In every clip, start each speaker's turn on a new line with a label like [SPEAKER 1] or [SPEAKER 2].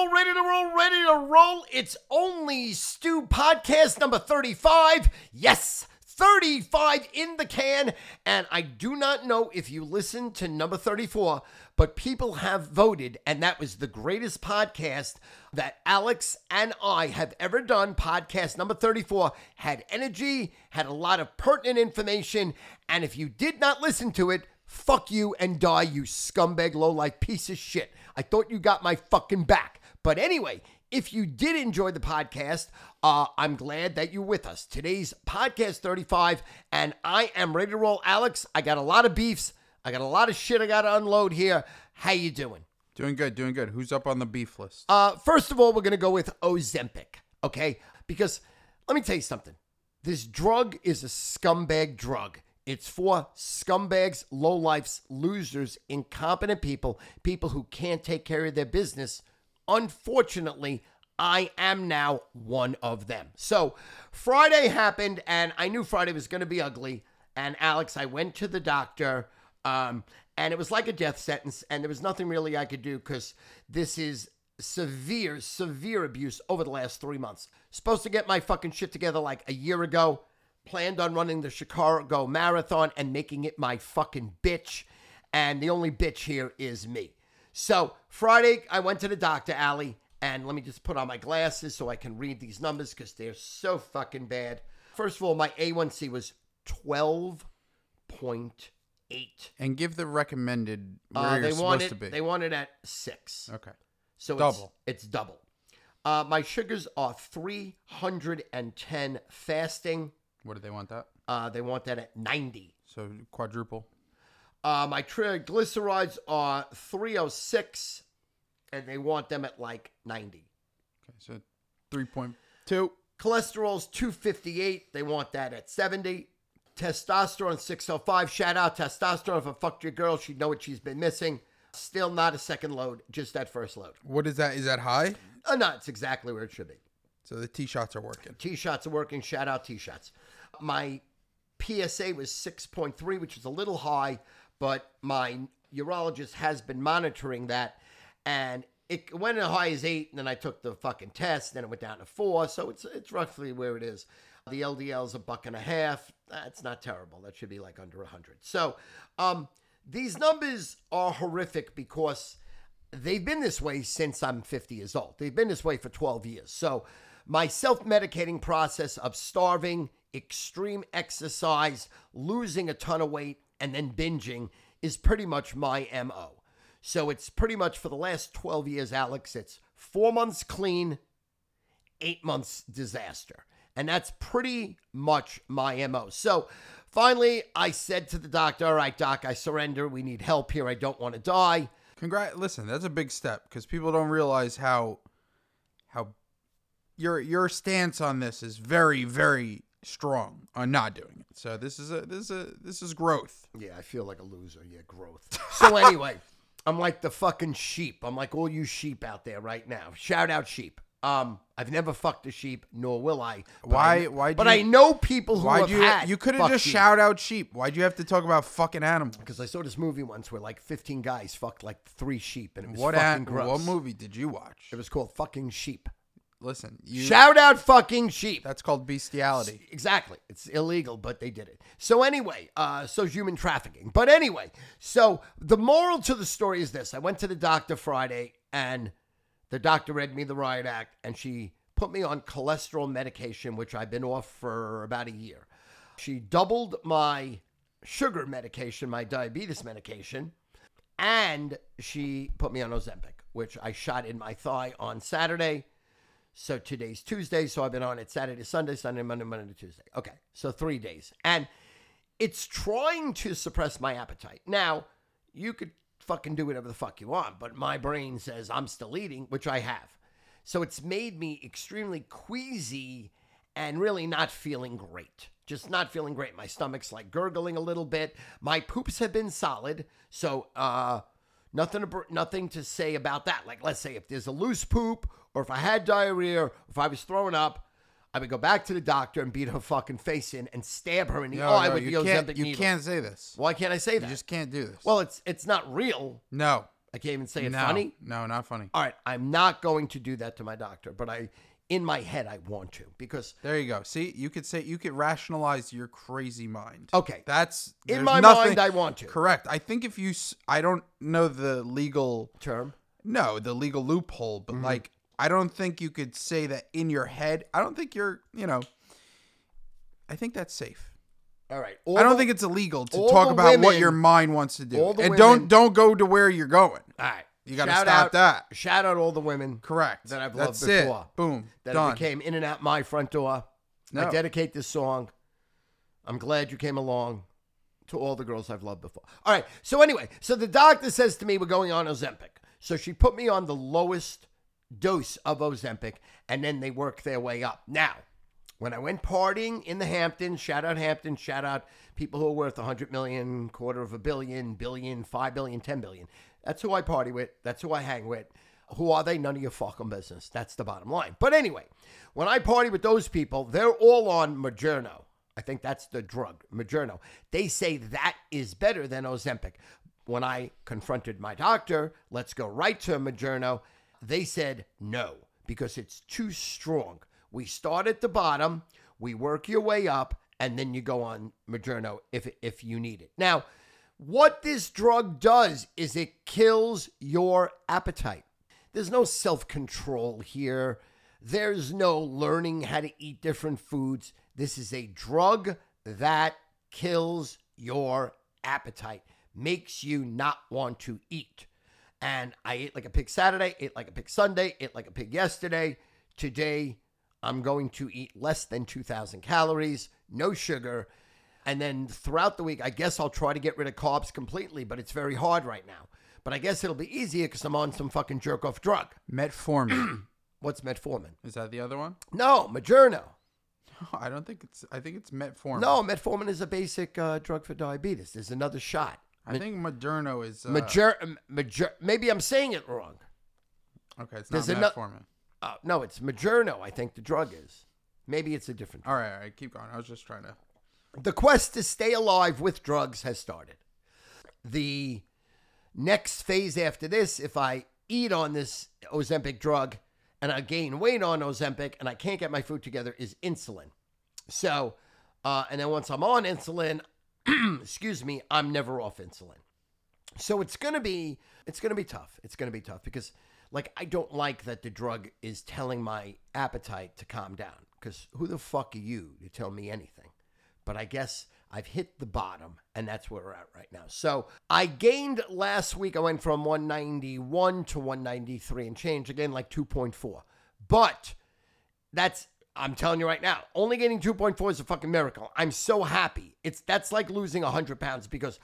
[SPEAKER 1] roll, ready to roll, ready to roll. It's only Stu podcast number 35. Yes, 35 in the can. And I do not know if you listened to number 34, but people have voted, and that was the greatest podcast that Alex and I have ever done. Podcast number 34 had energy, had a lot of pertinent information. And if you did not listen to it, fuck you and die, you scumbag, low life piece of shit. I thought you got my fucking back. But anyway, if you did enjoy the podcast, uh, I'm glad that you're with us. Today's podcast 35, and I am ready to roll. Alex, I got a lot of beefs. I got a lot of shit I got to unload here. How you doing?
[SPEAKER 2] Doing good, doing good. Who's up on the beef list?
[SPEAKER 1] Uh, first of all, we're gonna go with Ozempic, okay? Because let me tell you something. This drug is a scumbag drug. It's for scumbags, lowlifes, losers, incompetent people, people who can't take care of their business. Unfortunately, I am now one of them. So, Friday happened, and I knew Friday was going to be ugly. And Alex, I went to the doctor, um, and it was like a death sentence, and there was nothing really I could do because this is severe, severe abuse over the last three months. Supposed to get my fucking shit together like a year ago. Planned on running the Chicago Marathon and making it my fucking bitch. And the only bitch here is me. So Friday, I went to the doctor, Allie, and let me just put on my glasses so I can read these numbers because they're so fucking bad. First of all, my A1C was 12.8.
[SPEAKER 2] and give the recommended where
[SPEAKER 1] Uh, they
[SPEAKER 2] supposed
[SPEAKER 1] want
[SPEAKER 2] to
[SPEAKER 1] it.
[SPEAKER 2] be.
[SPEAKER 1] They want it at six.
[SPEAKER 2] okay.
[SPEAKER 1] So
[SPEAKER 2] Double.
[SPEAKER 1] It's, it's double. Uh, my sugars are 310 fasting.
[SPEAKER 2] What do they want that?
[SPEAKER 1] Uh, they want that at 90.
[SPEAKER 2] So quadruple.
[SPEAKER 1] Uh, my triglycerides are 306, and they want them at like 90.
[SPEAKER 2] Okay, so three point two.
[SPEAKER 1] Cholesterol's 258. They want that at 70. Testosterone 605. Shout out testosterone. If I fucked your girl, she'd know what she's been missing. Still not a second load, just that first load.
[SPEAKER 2] What is that? Is that high?
[SPEAKER 1] Uh, no, it's exactly where it should be.
[SPEAKER 2] So the T shots are working.
[SPEAKER 1] T shots are working. Shout out T shots. My PSA was 6.3, which is a little high, but my urologist has been monitoring that. And it went as high as eight, and then I took the fucking test, then it went down to four. So it's it's roughly where it is. The LDL is a buck and a half. That's not terrible. That should be like under 100. So um, these numbers are horrific because they've been this way since I'm 50 years old. They've been this way for 12 years. So, my self medicating process of starving, extreme exercise, losing a ton of weight, and then binging is pretty much my MO. So, it's pretty much for the last 12 years, Alex, it's four months clean, eight months disaster. And that's pretty much my MO. So, finally, I said to the doctor, All right, doc, I surrender. We need help here. I don't want to die.
[SPEAKER 2] Congrat. Listen, that's a big step because people don't realize how how your your stance on this is very very strong on not doing it. So this is a this is a this is growth.
[SPEAKER 1] Yeah, I feel like a loser. Yeah, growth. So anyway, I'm like the fucking sheep. I'm like all you sheep out there right now. Shout out sheep. Um, I've never fucked a sheep, nor will I.
[SPEAKER 2] Why-
[SPEAKER 1] I,
[SPEAKER 2] why'd
[SPEAKER 1] But
[SPEAKER 2] you-
[SPEAKER 1] I know people who
[SPEAKER 2] Why'd
[SPEAKER 1] have
[SPEAKER 2] you
[SPEAKER 1] had.
[SPEAKER 2] you could have just shout out sheep? Why'd you have to talk about fucking animals?
[SPEAKER 1] Because I saw this movie once where like 15 guys fucked like three sheep, and it was
[SPEAKER 2] What
[SPEAKER 1] fucking gross.
[SPEAKER 2] what movie did you watch?
[SPEAKER 1] It was called fucking sheep.
[SPEAKER 2] Listen, you
[SPEAKER 1] Shout out fucking sheep.
[SPEAKER 2] that's called bestiality.
[SPEAKER 1] Exactly. It's illegal, but they did it. So anyway, uh, so human trafficking. But anyway, so the moral to the story is this: I went to the doctor Friday, and the doctor read me the riot act, and she put me on cholesterol medication, which I've been off for about a year. She doubled my sugar medication, my diabetes medication, and she put me on Ozempic, which I shot in my thigh on Saturday. So today's Tuesday, so I've been on it Saturday, Sunday, Sunday, Monday, Monday, Tuesday. Okay, so three days. And it's trying to suppress my appetite. Now, you could fucking do whatever the fuck you want, but my brain says I'm still eating, which I have. So it's made me extremely queasy and really not feeling great. Just not feeling great. My stomach's like gurgling a little bit. My poops have been solid. So, uh, nothing nothing to say about that. Like, let's say if there's a loose poop or if I had diarrhea or if I was throwing up, I would go back to the doctor and beat her fucking face in and stab her in the
[SPEAKER 2] No,
[SPEAKER 1] eye
[SPEAKER 2] no,
[SPEAKER 1] with the
[SPEAKER 2] you can't,
[SPEAKER 1] Ozempic
[SPEAKER 2] you
[SPEAKER 1] needle.
[SPEAKER 2] can't say this.
[SPEAKER 1] Why can't I say that?
[SPEAKER 2] You just can't do this.
[SPEAKER 1] well, it's it's not real.
[SPEAKER 2] no.
[SPEAKER 1] I can't even say it
[SPEAKER 2] no,
[SPEAKER 1] funny.
[SPEAKER 2] No, not funny.
[SPEAKER 1] All right, I'm not going to do that to my doctor, but I, in my head, I want to because
[SPEAKER 2] There you go. See, you could say you could rationalize your crazy mind.
[SPEAKER 1] okay,
[SPEAKER 2] That's
[SPEAKER 1] in my
[SPEAKER 2] nothing-
[SPEAKER 1] mind, I want to.
[SPEAKER 2] Correct. I think if you, s- I don't know the legal,
[SPEAKER 1] Term.
[SPEAKER 2] no, the legal loophole,
[SPEAKER 1] Mm-hmm.
[SPEAKER 2] but like, I don't think you could say that in your head. I don't think you're, you know, I think that's safe.
[SPEAKER 1] All right.
[SPEAKER 2] I don't think it's illegal to talk
[SPEAKER 1] the
[SPEAKER 2] about what your mind wants to do,
[SPEAKER 1] all the
[SPEAKER 2] and
[SPEAKER 1] women-
[SPEAKER 2] don't don't go to where you're going.
[SPEAKER 1] All right.
[SPEAKER 2] You got to stop
[SPEAKER 1] out,
[SPEAKER 2] that.
[SPEAKER 1] Shout out all the women
[SPEAKER 2] Correct.
[SPEAKER 1] that I've
[SPEAKER 2] That's
[SPEAKER 1] loved
[SPEAKER 2] it.
[SPEAKER 1] before.
[SPEAKER 2] Boom.
[SPEAKER 1] that
[SPEAKER 2] Done.
[SPEAKER 1] came in and out my front door. I dedicate this song. I'm glad you came along to all the girls I've loved before. All right. So anyway, so the doctor says to me, we're going on Ozempic. So she put me on the lowest dose of Ozempic, and then they work their way up. Now, when I went partying in the Hamptons, shout out Hamptons, shout out people who are worth 100 million, quarter of a billion, billion, 5 billion, 10 billion. That's who I party with. That's who I hang with. Who are they? None of your fucking business. That's the bottom line. But anyway, when I party with those people, they're all on Majerno. I think that's the drug, Majerno. They say that is better than Ozempic. When I confronted my doctor, let's go right to Majerno, they said no because it's too strong. We start at the bottom, we work your way up, and then you go on Majerno if if you need it. Now, what this drug does is it kills your appetite. There's no self control here. There's no learning how to eat different foods. This is a drug that kills your appetite, makes you not want to eat. And I ate like a pig Saturday, ate like a pig Sunday, ate like a pig yesterday. Today, I'm going to eat less than 2,000 calories, no sugar. And then throughout the week, I guess I'll try to get rid of carbs completely, but it's very hard right now. But I guess it'll be easier because I'm on some fucking jerk off drug.
[SPEAKER 2] Metformin.
[SPEAKER 1] What's metformin?
[SPEAKER 2] Is that the other one?
[SPEAKER 1] No, Majerno.
[SPEAKER 2] I don't think it's. I think it's metformin.
[SPEAKER 1] No, metformin is a basic uh, drug for diabetes. There's another shot.
[SPEAKER 2] I think Moderno is. Uh,
[SPEAKER 1] Majer, Majer, maybe I'm saying it wrong.
[SPEAKER 2] okay, it's not
[SPEAKER 1] there's ano-
[SPEAKER 2] metformin.
[SPEAKER 1] Uh, no, it's Majerno, I think the drug is. Maybe it's a different
[SPEAKER 2] All right, all right, keep going. I was just trying to.
[SPEAKER 1] The quest to stay alive with drugs has started. The next phase after this, if I eat on this Ozempic drug and I gain weight on Ozempic and I can't get my food together, is insulin. So, uh, and then once I'm on insulin, excuse me, I'm never off insulin. So it's gonna be it's gonna be tough. It's gonna be tough because like I don't like that the drug is telling my appetite to calm down. Because who the fuck are you to tell me anything? But I guess I've hit the bottom, and that's where we're at right now. So I gained last week. I went from 191 to 193 and change again, like 2.4. But that's I'm telling you right now, only getting 2.4 is a fucking miracle. I'm so happy. It's that's like losing 100 pounds because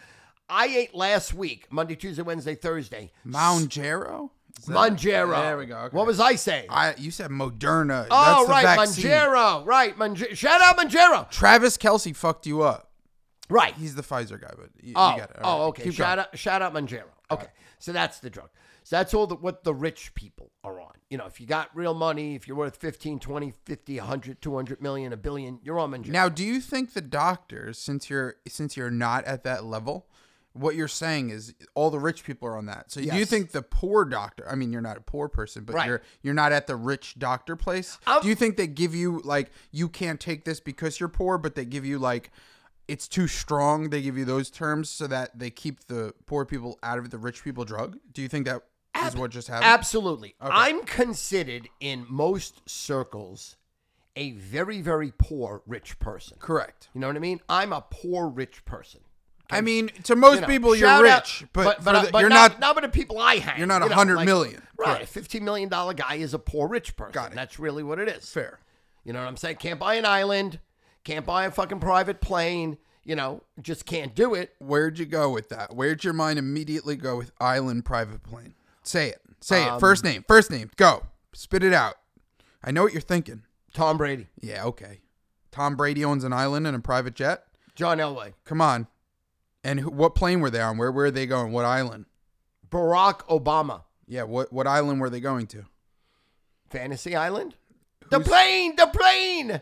[SPEAKER 1] I ate last week, Monday, Tuesday, Wednesday, Thursday.
[SPEAKER 2] Mounjaro. Is that-
[SPEAKER 1] Mounjaro.
[SPEAKER 2] There we go. Okay.
[SPEAKER 1] What was I saying?
[SPEAKER 2] I? You said Moderna.
[SPEAKER 1] oh,
[SPEAKER 2] That's
[SPEAKER 1] right,
[SPEAKER 2] vaccine.
[SPEAKER 1] Mounjaro. Right, Mounjaro. Shout out Mounjaro.
[SPEAKER 2] Travis Kelce fucked you up.
[SPEAKER 1] Right.
[SPEAKER 2] He's the Pfizer guy, but you,
[SPEAKER 1] Oh,
[SPEAKER 2] you got it. All
[SPEAKER 1] oh,
[SPEAKER 2] right,
[SPEAKER 1] okay.
[SPEAKER 2] keep
[SPEAKER 1] Shout
[SPEAKER 2] going.
[SPEAKER 1] out, shout out Mounjaro. Okay, so that's the drug. So that's all the, what the rich people are on. You know, if you got real money, if you're worth 15, 20, 50, 100, 200 million, a billion, you're on Mounjaro.
[SPEAKER 2] Now, do you think the doctors, since you're since you're not at that level, what you're saying is all the rich people are on that. So do you think the poor doctor? I mean, you're not a poor person, but
[SPEAKER 1] Right.
[SPEAKER 2] you're you're not at the rich doctor place.
[SPEAKER 1] I'm-
[SPEAKER 2] do you think they give you like you can't take this because you're poor, but they give you like it's too strong. They give you those terms so that they keep the poor people out of the rich people drug. Do you think that is what just happened?
[SPEAKER 1] Absolutely. I'm considered in most circles a very, very poor rich person.
[SPEAKER 2] Correct.
[SPEAKER 1] You know what I mean? I'm a poor rich person.
[SPEAKER 2] I mean, to most
[SPEAKER 1] You know,
[SPEAKER 2] people, you're
[SPEAKER 1] out-
[SPEAKER 2] rich, but, for
[SPEAKER 1] but,
[SPEAKER 2] the-
[SPEAKER 1] but
[SPEAKER 2] you're
[SPEAKER 1] not,
[SPEAKER 2] not.
[SPEAKER 1] not with the people I hang.
[SPEAKER 2] you're not
[SPEAKER 1] you know,
[SPEAKER 2] 100
[SPEAKER 1] like-
[SPEAKER 2] million.
[SPEAKER 1] Right. A 15 million dollar guy is a poor rich person.
[SPEAKER 2] Got it.
[SPEAKER 1] That's really what it is.
[SPEAKER 2] fair.
[SPEAKER 1] You know what I'm saying? Can't buy an island, can't buy a fucking private plane, you know, just can't do it.
[SPEAKER 2] Where'd you go with that? Where'd your mind immediately go with island private plane? Say it. Say
[SPEAKER 1] Um,
[SPEAKER 2] it. First name. First name. Go. Spit it out. I know what you're thinking.
[SPEAKER 1] Tom Brady,
[SPEAKER 2] Yeah, okay. Tom Brady owns an island and a private jet.
[SPEAKER 1] John Elway,
[SPEAKER 2] Come on. And who, what plane were they on? Where were they going? What island?
[SPEAKER 1] Barack Obama,
[SPEAKER 2] Yeah, what what island were they going to?
[SPEAKER 1] Fantasy Island. The plane, the plane.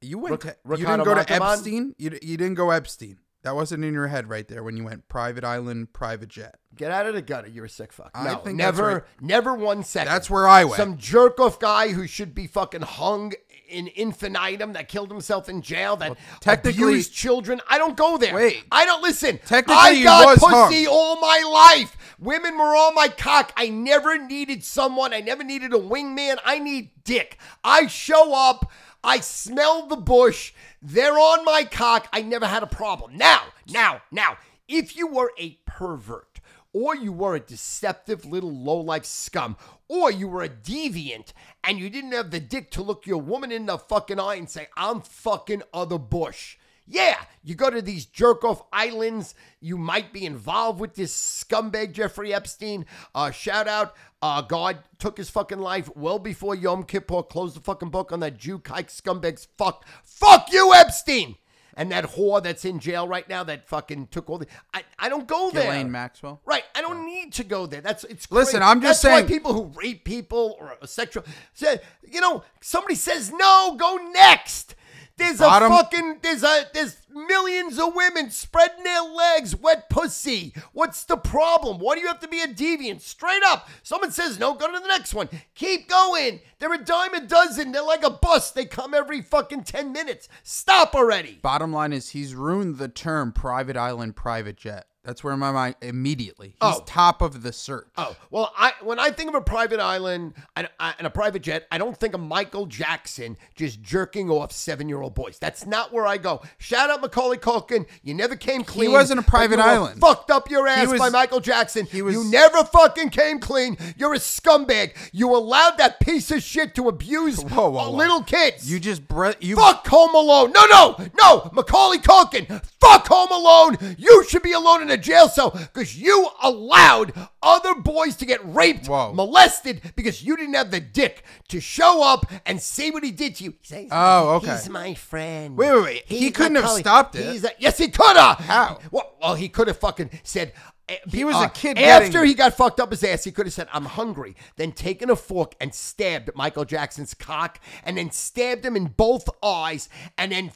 [SPEAKER 2] You went
[SPEAKER 1] Ric-
[SPEAKER 2] to, you didn't go to? Epstein? You, you didn't go Epstein. That wasn't in your head right there when you went private island, private jet.
[SPEAKER 1] Get out of the gutter. You're a sick fuck.
[SPEAKER 2] I
[SPEAKER 1] No,
[SPEAKER 2] think that's
[SPEAKER 1] never,
[SPEAKER 2] right.
[SPEAKER 1] never one second.
[SPEAKER 2] That's where I went.
[SPEAKER 1] Some jerk off guy who should be fucking hung in infinitum that killed himself in jail that
[SPEAKER 2] technically-
[SPEAKER 1] abused children. I don't go there.
[SPEAKER 2] Wait.
[SPEAKER 1] I don't listen.
[SPEAKER 2] Technically,
[SPEAKER 1] I
[SPEAKER 2] he
[SPEAKER 1] got
[SPEAKER 2] was
[SPEAKER 1] pussy
[SPEAKER 2] hung.
[SPEAKER 1] all my life. Women were all my cock. I never needed someone. I never needed a wingman. I need dick. I show up. I smell the bush. They're on my cock. I never had a problem. Now, now, now, if you were a pervert or you were a deceptive little lowlife scum, or you were a deviant and you didn't have the dick to look your woman in the fucking eye and say, I'm fucking other bush. Yeah, you go to these jerk off islands. You might be involved with this scumbag Jeffrey Epstein. Uh, shout out, uh, God took his fucking life well before Yom Kippur. Closed the fucking book on that Jew kike scumbag's fuck. Fuck you, Epstein! And that whore that's in jail right now that fucking took all the. I, I don't go there.
[SPEAKER 2] Ghislaine Maxwell.
[SPEAKER 1] Right. I don't need to go there. That's it's.
[SPEAKER 2] Listen,
[SPEAKER 1] crazy.
[SPEAKER 2] I'm just
[SPEAKER 1] That's
[SPEAKER 2] saying-
[SPEAKER 1] Why people who rape people or sexual, say, you know, somebody says no, go next. There's
[SPEAKER 2] Bottom-
[SPEAKER 1] a fucking there's a there's millions of women spreading their legs, wet pussy. What's the problem? Why do you have to be a deviant? Straight up. Someone says no, go to the next one. Keep going. They're a dime a dozen. They're like a bus. They come every fucking ten minutes. Stop already.
[SPEAKER 2] Bottom line is he's ruined the term private island, private jet. That's where my mind immediately. He's
[SPEAKER 1] Oh.
[SPEAKER 2] top of the search.
[SPEAKER 1] Oh well, I when I think of a private island and, and a private jet, I don't think of Michael Jackson just jerking off seven-year-old boys. That's not where I go. Shout out Macaulay Culkin. You never came clean.
[SPEAKER 2] He wasn't a private island.
[SPEAKER 1] Fucked up your ass
[SPEAKER 2] was-
[SPEAKER 1] by Michael Jackson.
[SPEAKER 2] he was-
[SPEAKER 1] you never fucking came clean. You're a scumbag. You allowed that piece of shit to abuse
[SPEAKER 2] Whoa, whoa,
[SPEAKER 1] uh,
[SPEAKER 2] whoa.
[SPEAKER 1] little kids.
[SPEAKER 2] You just bre- you
[SPEAKER 1] Fuck Home Alone. No, no, no. Macaulay Culkin. Fuck Home Alone. You should be alone in a jail cell because you allowed other boys to get raped,
[SPEAKER 2] Whoa.
[SPEAKER 1] molested because you didn't have the dick to show up and say what he did to you. He says,
[SPEAKER 2] Oh, okay.
[SPEAKER 1] He's my friend.
[SPEAKER 2] Wait, wait, wait. He couldn't have
[SPEAKER 1] Macaulay-
[SPEAKER 2] stopped it.
[SPEAKER 1] He's a- yes, he could have.
[SPEAKER 2] How?
[SPEAKER 1] Well, well, he could have fucking said. eh,
[SPEAKER 2] He was a kid
[SPEAKER 1] After
[SPEAKER 2] getting-
[SPEAKER 1] he got fucked up his ass, he could have said, I'm hungry. Then taken a fork and stabbed Michael Jackson's cock and then stabbed him in both eyes and then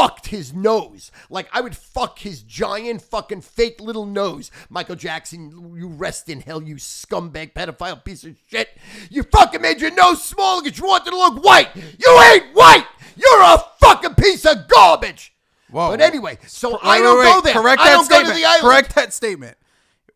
[SPEAKER 1] fucked his nose. Like I would fuck his giant fucking fake little nose. Michael Jackson, you rest in hell, you scumbag pedophile piece of shit. You fucking made your nose small because you wanted to look white. You ain't white. You're a fucking piece of garbage.
[SPEAKER 2] Whoa.
[SPEAKER 1] But anyway, so
[SPEAKER 2] Wait,
[SPEAKER 1] I don't
[SPEAKER 2] wait.
[SPEAKER 1] go there.
[SPEAKER 2] Correct
[SPEAKER 1] I
[SPEAKER 2] that
[SPEAKER 1] don't
[SPEAKER 2] statement.
[SPEAKER 1] go to the island.
[SPEAKER 2] Correct that statement.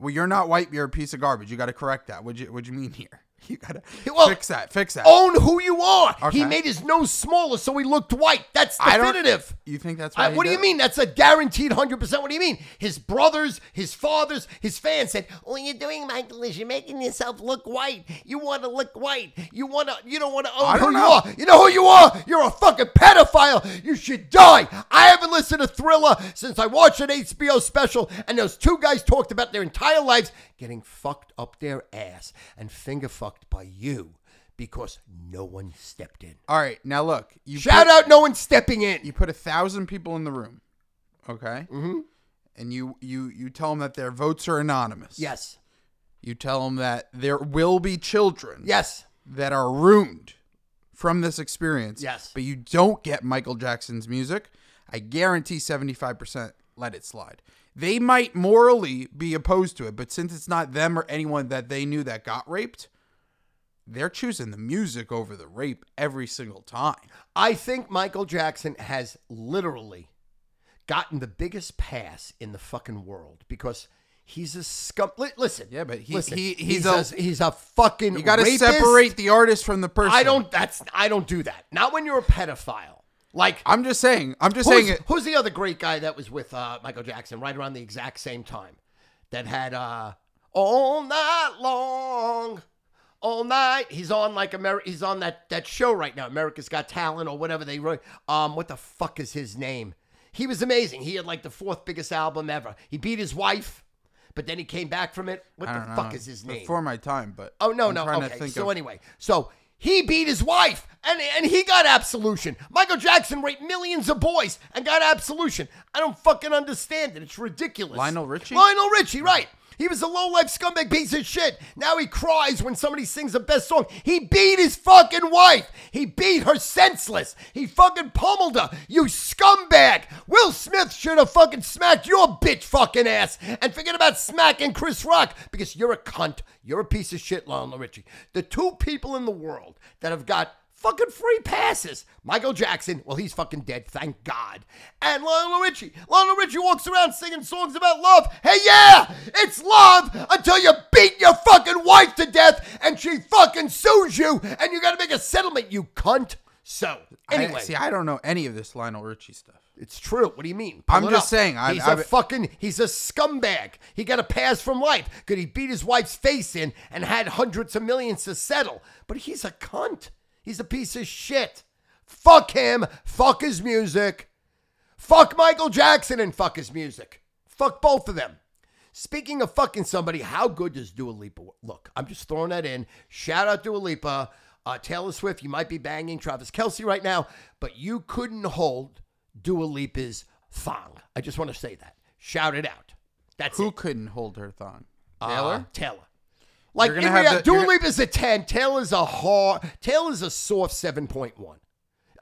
[SPEAKER 2] Well, you're not white. You're a piece of garbage. You got to correct that. What'd you What'd you mean here? You gotta
[SPEAKER 1] Well,
[SPEAKER 2] fix that. Fix that.
[SPEAKER 1] Own who you are. He made his nose smaller so he looked white. That's definitive.
[SPEAKER 2] You think that's?
[SPEAKER 1] I, what do you mean? That's a guaranteed 100%. What do you mean? His brothers, his fathers, his fans said, All you're doing, Michael, is you're making yourself look white. You want to look white. You want to, you don't want to own who
[SPEAKER 2] don't
[SPEAKER 1] you are. You know who you are? You're a fucking pedophile. You should die. I haven't listened to Thriller since I watched an HBO special, and those two guys talked about their entire lives getting fucked up their ass and finger fucked by you because no one stepped in.
[SPEAKER 2] All right. Now look. You
[SPEAKER 1] Shout
[SPEAKER 2] put,
[SPEAKER 1] out, no one stepping in.
[SPEAKER 2] You put a thousand people in the room. Okay.
[SPEAKER 1] Mm-hmm.
[SPEAKER 2] And you you you tell them that their votes are anonymous.
[SPEAKER 1] Yes.
[SPEAKER 2] You tell them that there will be children.
[SPEAKER 1] Yes.
[SPEAKER 2] that are ruined from this experience.
[SPEAKER 1] Yes.
[SPEAKER 2] But you don't get Michael Jackson's music. I guarantee 75% let it slide. They might morally be opposed to it, but since it's not them or anyone that they knew that got raped, they're choosing the music over the rape every single time.
[SPEAKER 1] I think Michael Jackson has literally gotten the biggest pass in the fucking world because he's a scum. Li- listen,
[SPEAKER 2] Yeah, but he-
[SPEAKER 1] listen,
[SPEAKER 2] he- he's
[SPEAKER 1] he's
[SPEAKER 2] a-
[SPEAKER 1] a, he's a fucking.
[SPEAKER 2] You got to separate the artist from the person.
[SPEAKER 1] I don't. That's I don't do that. Not when you're a pedophile. Like
[SPEAKER 2] I'm just saying. I'm just
[SPEAKER 1] who's,
[SPEAKER 2] saying it.
[SPEAKER 1] who's the other great guy that was with uh, Michael Jackson right around the exact same time that had uh, all night long. All night, he's on like America. He's on that that show right now, America's Got Talent or whatever they wrote. Um, what the fuck is his name? He was amazing. He had like the fourth biggest album ever. He beat his wife, but then he came back from it. What the
[SPEAKER 2] know.
[SPEAKER 1] fuck is his name?
[SPEAKER 2] Before my time, but
[SPEAKER 1] Oh no,
[SPEAKER 2] I'm
[SPEAKER 1] no. Okay. So
[SPEAKER 2] of-
[SPEAKER 1] anyway, so he beat his wife and and he got absolution. Michael Jackson raped millions of boys and got absolution. I don't fucking understand it. It's ridiculous.
[SPEAKER 2] Lionel Richie?
[SPEAKER 1] Lionel Richie, right? He was a low life scumbag piece of shit. Now he cries when somebody sings the best song. He beat his fucking wife. He beat her senseless. He fucking pummeled her. You scumbag. Will Smith should have fucking smacked your bitch fucking ass. And forget about smacking Chris Rock because you're a cunt. You're a piece of shit, Lionel Richie. The two people in the world that have got fucking free passes. Michael Jackson, well, he's fucking dead, thank God. And Lionel Richie. Lionel Richie walks around singing songs about love. Hey, yeah, it's love until you beat your fucking wife to death and she fucking sues you and you gotta make a settlement, you cunt. So, anyway.
[SPEAKER 2] I, see, I don't know any of this Lionel Richie stuff.
[SPEAKER 1] It's true. What do you mean?
[SPEAKER 2] I'm just
[SPEAKER 1] up.
[SPEAKER 2] saying, I-
[SPEAKER 1] he's a fucking. He's a scumbag. He got a pass from life Could he beat his wife's face in and had hundreds of millions to settle. But he's a cunt. He's a piece of shit. Fuck him. Fuck his music. Fuck Michael Jackson and fuck his music. Fuck both of them. Speaking of fucking somebody, how good does Dua Lipa look? I'm just throwing that in. Shout out Dua Lipa. Uh, Taylor Swift, you might be banging Travis Kelce right now, but you couldn't hold Dua Lipa's thong. I just want to say that. Shout it out. That's
[SPEAKER 2] Who
[SPEAKER 1] it.
[SPEAKER 2] couldn't hold her thong?
[SPEAKER 1] Uh,
[SPEAKER 2] Taylor?
[SPEAKER 1] Like in
[SPEAKER 2] gonna have
[SPEAKER 1] rea-
[SPEAKER 2] the-
[SPEAKER 1] Dua
[SPEAKER 2] you're
[SPEAKER 1] a 10. Taylor's a hard. Taylor's a soft 7.1.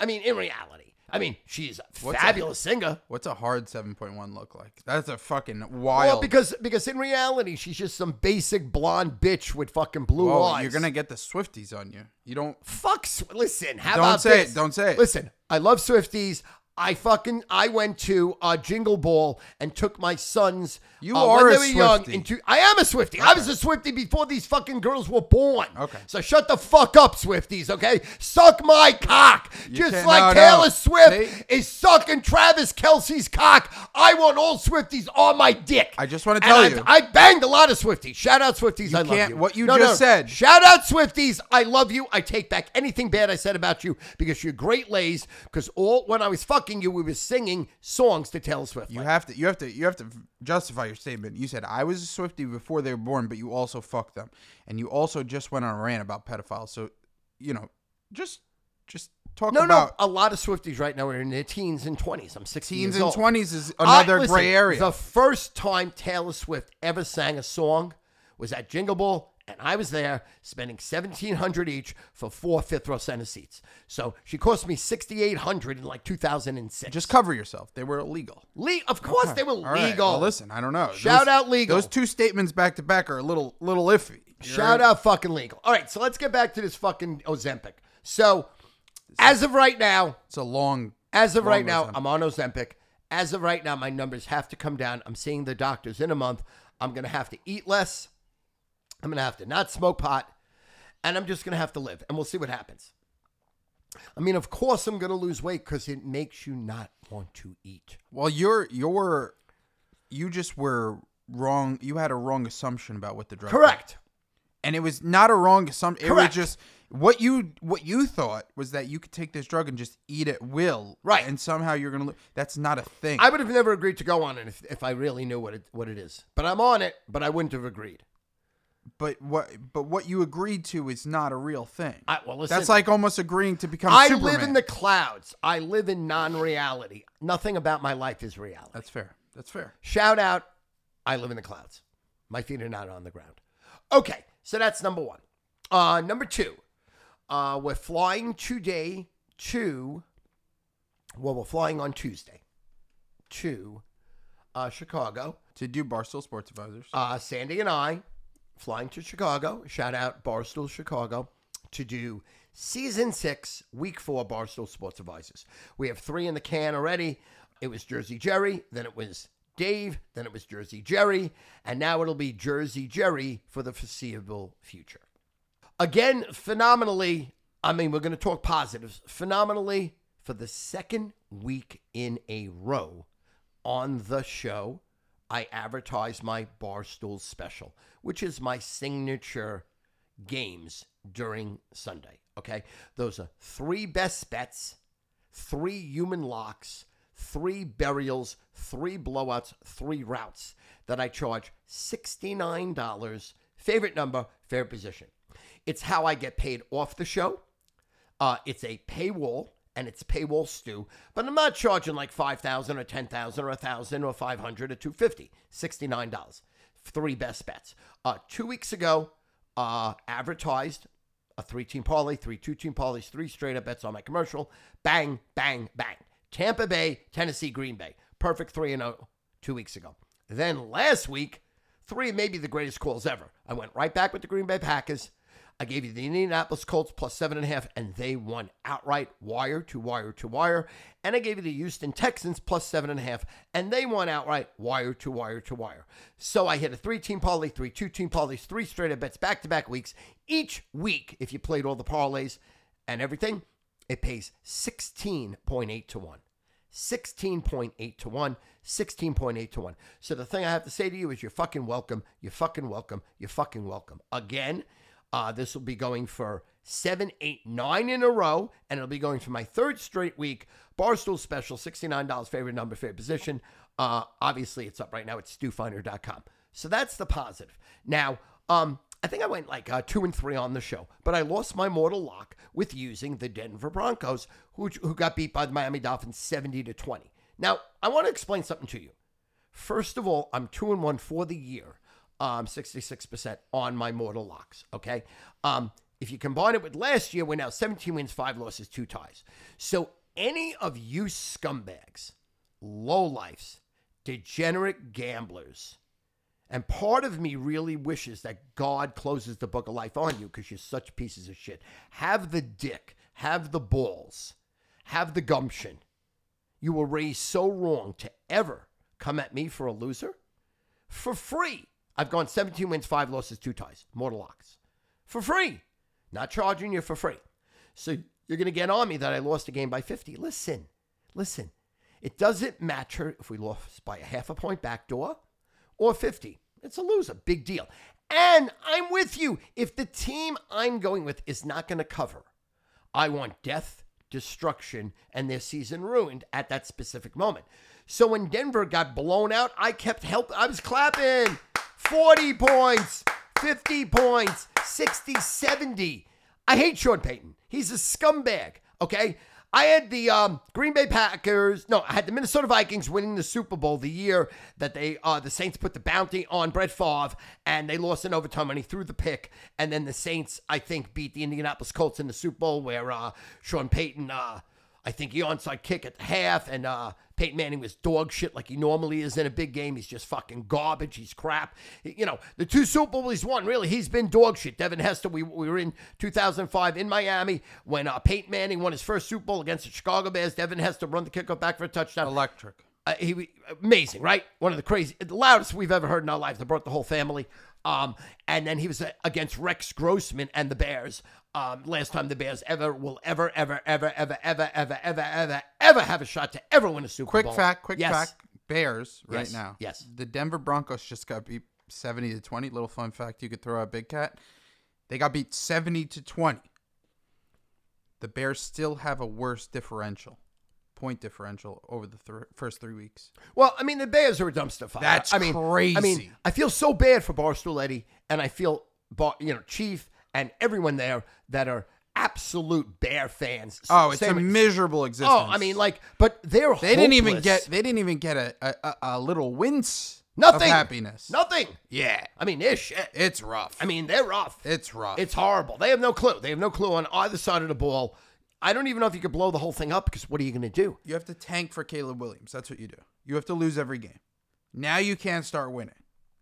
[SPEAKER 1] I mean, in reality. I mean, she's a
[SPEAKER 2] What's
[SPEAKER 1] fabulous singer.
[SPEAKER 2] What's a hard 7.1 look like? That's a fucking wild.
[SPEAKER 1] Well, because because in reality, she's just some basic blonde bitch with fucking blue
[SPEAKER 2] Whoa,
[SPEAKER 1] eyes.
[SPEAKER 2] you're gonna get the Swifties on you. You don't.
[SPEAKER 1] fuck. Sw- Listen, how
[SPEAKER 2] Don't
[SPEAKER 1] about
[SPEAKER 2] say
[SPEAKER 1] this?
[SPEAKER 2] it, don't say it.
[SPEAKER 1] Listen, I love Swifties. I fucking I went to uh, Jingle Ball and took my sons.
[SPEAKER 2] You
[SPEAKER 1] uh,
[SPEAKER 2] are
[SPEAKER 1] when
[SPEAKER 2] a
[SPEAKER 1] they were young.
[SPEAKER 2] Swiftie.
[SPEAKER 1] Into I am a Swifty. I was a Swifty before these fucking girls were born.
[SPEAKER 2] Okay.
[SPEAKER 1] So shut the fuck up, Swifties. Okay, suck my cock, just
[SPEAKER 2] can't-
[SPEAKER 1] like
[SPEAKER 2] no, no.
[SPEAKER 1] Taylor Swift is sucking Travis Kelce's cock. I want all Swifties on my dick.
[SPEAKER 2] I just wanna
[SPEAKER 1] And
[SPEAKER 2] tell
[SPEAKER 1] I've-
[SPEAKER 2] you.
[SPEAKER 1] I banged a lot of Swifties. Shout out Swifties. I love
[SPEAKER 2] can't-
[SPEAKER 1] you.
[SPEAKER 2] what you just said-
[SPEAKER 1] Shout out Swifties. I love you. I take back anything bad I said about you because you're great lays. Because all when I was fucking you, we were singing songs to Taylor Swift.
[SPEAKER 2] You have to. You have to. You have to justify your statement. You said I was a Swifty before they were born, but you also fucked them, and you also just went on a rant about pedophiles. So, you know, just just talk
[SPEAKER 1] no,
[SPEAKER 2] about
[SPEAKER 1] no. A lot of Swifties right now are in their teens and twenties. I'm 60
[SPEAKER 2] teens and twenties is
[SPEAKER 1] I-
[SPEAKER 2] another
[SPEAKER 1] listen,
[SPEAKER 2] gray area.
[SPEAKER 1] The first time Taylor Swift ever sang a song was at Jingle Ball, and I was there spending seventeen hundred each for four fifth row center seats. So she cost me sixty eight hundred in like two thousand and six.
[SPEAKER 2] just cover yourself. They were illegal.
[SPEAKER 1] Le- of course they were
[SPEAKER 2] All right,
[SPEAKER 1] legal.
[SPEAKER 2] well, listen, I don't know.
[SPEAKER 1] Shout
[SPEAKER 2] Those-
[SPEAKER 1] out legal.
[SPEAKER 2] Those two statements back to back are a little little iffy. You're-
[SPEAKER 1] Shout out fucking legal. All right, so let's get back to this fucking Ozempic. So, as of right now,
[SPEAKER 2] It's a long.
[SPEAKER 1] as of
[SPEAKER 2] long
[SPEAKER 1] right now,
[SPEAKER 2] Ozempic.
[SPEAKER 1] I'm on Ozempic. As of right now, my numbers have to come down. I'm seeing the doctors in a month. I'm going to have to eat less. I'm going to have to not smoke pot. And I'm just going to have to live. And we'll see what happens. I mean, of course, I'm going to lose weight because it makes you not want to eat.
[SPEAKER 2] Well, you're you're you just were wrong. You had a wrong assumption about what the drug.
[SPEAKER 1] Correct.
[SPEAKER 2] and it was not a wrong assumption. It was just what you what you thought was that you could take this drug and just eat at will,
[SPEAKER 1] Right.
[SPEAKER 2] And somehow you're gonna. lo- That's not a thing.
[SPEAKER 1] I would have never agreed to go on it if, if I really knew what it, what it is. But I'm on it, but I wouldn't have agreed.
[SPEAKER 2] But what but what you agreed to is not a real thing.
[SPEAKER 1] I, well, listen,
[SPEAKER 2] That's like almost agreeing to become.
[SPEAKER 1] I
[SPEAKER 2] Superman.
[SPEAKER 1] live in the clouds. I live in non-reality. Nothing about my life is reality.
[SPEAKER 2] That's fair. That's fair.
[SPEAKER 1] Shout out, I live in the clouds. My feet are not on the ground. Okay, so that's number one. Uh, number two, uh, we're flying today to, well, we're flying on Tuesday to uh, Chicago.
[SPEAKER 2] To do Barstool Sports Advisors.
[SPEAKER 1] Uh, Sandy and I flying to Chicago. Shout out Barstool Chicago to do season six, week four Barstool Sports Advisors. We have three in the can already. It was Jersey Jerry, then it was Dave, then it was Jersey Jerry, and now it'll be Jersey Jerry for the foreseeable future. Again, phenomenally, I mean, we're going to talk positives. Phenomenally, for the second week in a row on the show, I advertise my Barstool special, which is my signature games during Sunday. Okay. Those are three best bets, three human locks, three burials, three blowouts, three routes that I charge $69. Favorite number, favorite position. It's how I get paid off the show. Uh, it's a paywall and it's paywall Stu, but I'm not charging like 5000 or 10000 or 1000 or 500 or 250 $69. three best bets. Uh, two weeks ago, uh, advertised a three team parlay, three two team parlays, three straight up bets on my commercial. Bang, bang, bang. Tampa Bay, Tennessee, Green Bay. Perfect 3 and 0 two weeks ago. Then last week, three maybe the greatest calls ever. I went right back with the Green Bay Packers. I gave you the Indianapolis Colts plus seven and a half, and they won outright, wire to wire to wire. And I gave you the Houston Texans plus seven and a half, and they won outright, wire to wire to wire. So I hit a three team parlay, three two team parlays, three straight up bets back to back weeks. Each week, if you played all the parlays and everything, it pays 16.8 to 1. 16.8 to 1, 16.8 to 1. So the thing I have to say to you is you're fucking welcome. You're fucking welcome. You're fucking welcome. Again, uh, this will be going for seven, eight, nine in a row, and it'll be going for my third straight week. Barstool special, $69 favorite number, favorite position. Uh, obviously, it's up right now at stufeiner.com. So that's the positive. Now, um, I think I went like uh, two and three on the show, but I lost my mortal lock with using the Denver Broncos, who, who got beat by the Miami Dolphins 70 to 20. Now, I want to explain something to you. First of all, I'm two and one for the year um, 66% on my mortal locks. Okay. Um, if you combine it with last year, we're now 17 wins, five losses, two ties. So any of you scumbags, lowlifes, degenerate gamblers, and part of me really wishes that God closes the book of life on you because you're such pieces of shit. Have the dick, have the balls, have the gumption. You were raised so wrong to ever come at me for a loser for free. I've gone 17 wins, five losses, two ties, mortal locks for free. Not charging you for free. So you're going to get on me that I lost a game by 50. Listen, listen. It doesn't matter if we lost by a half a point backdoor or 50. It's a loser. Big deal. And I'm with you. If the team I'm going with is not going to cover, I want death, destruction, and their season ruined at that specific moment. So when Denver got blown out, I kept help. I was clapping. 40 points, 50 points, 60, 70. I hate Sean Payton. He's a scumbag, okay? I had the um, Green Bay Packers. No, I had the Minnesota Vikings winning the Super Bowl the year that they uh, the Saints put the bounty on Brett Favre and they lost in overtime and he threw the pick. And then the Saints, I think, beat the Indianapolis Colts in the Super Bowl where uh, Sean Payton, uh, I think he onside kick at the half and uh, Peyton Manning was dog shit like he normally is in a big game. He's just fucking garbage. He's crap. You know, the two Super Bowls he's won, really, he's been dog shit. Devin Hester, we, we were in 2005 in Miami when uh, Peyton Manning won his first Super Bowl against the Chicago Bears. Devin Hester run the kickoff back for a touchdown.
[SPEAKER 2] Electric.
[SPEAKER 1] Uh, he amazing, right? One of the crazy, the loudest we've ever heard in our lives. They brought the whole family. Um, and then he was uh, against Rex Grossman and the Bears. Um, last time the Bears ever will ever, ever, ever, ever, ever, ever, ever, ever, ever have a shot to ever win a Super
[SPEAKER 2] Quick
[SPEAKER 1] Bowl.
[SPEAKER 2] Quick fact, quick
[SPEAKER 1] Yes.
[SPEAKER 2] fact. Bears right
[SPEAKER 1] Yes,
[SPEAKER 2] now.
[SPEAKER 1] yes.
[SPEAKER 2] The Denver Broncos just got beat 70 to 20. Little fun fact you could throw out Big Cat. They got beat 70 to 20. The Bears still have a worse differential, point differential over the th- first 3 weeks.
[SPEAKER 1] Well, I mean, the Bears are a dumpster fire.
[SPEAKER 2] That's
[SPEAKER 1] I mean, I mean. I feel so bad for Barstool Eddie, and I feel, Bar, you know, Chief and everyone there that are absolute Bear fans.
[SPEAKER 2] Oh, it's
[SPEAKER 1] Same-
[SPEAKER 2] a miserable existence.
[SPEAKER 1] Oh, I mean, like, but they're
[SPEAKER 2] they didn't even
[SPEAKER 1] hopeless.
[SPEAKER 2] get they didn't even get a a, a, a little wince
[SPEAKER 1] nothing
[SPEAKER 2] of happiness.
[SPEAKER 1] Nothing.
[SPEAKER 2] Yeah.
[SPEAKER 1] I mean, they're shit.
[SPEAKER 2] It's rough.
[SPEAKER 1] I mean, they're rough.
[SPEAKER 2] it's rough.
[SPEAKER 1] It's horrible. They have no clue. They have no clue on either side of the ball. I don't even know if you could blow the whole thing up because what are you going to do?
[SPEAKER 2] You have to tank for Caleb Williams. That's what you do. You have to lose every game. Now you can't start winning.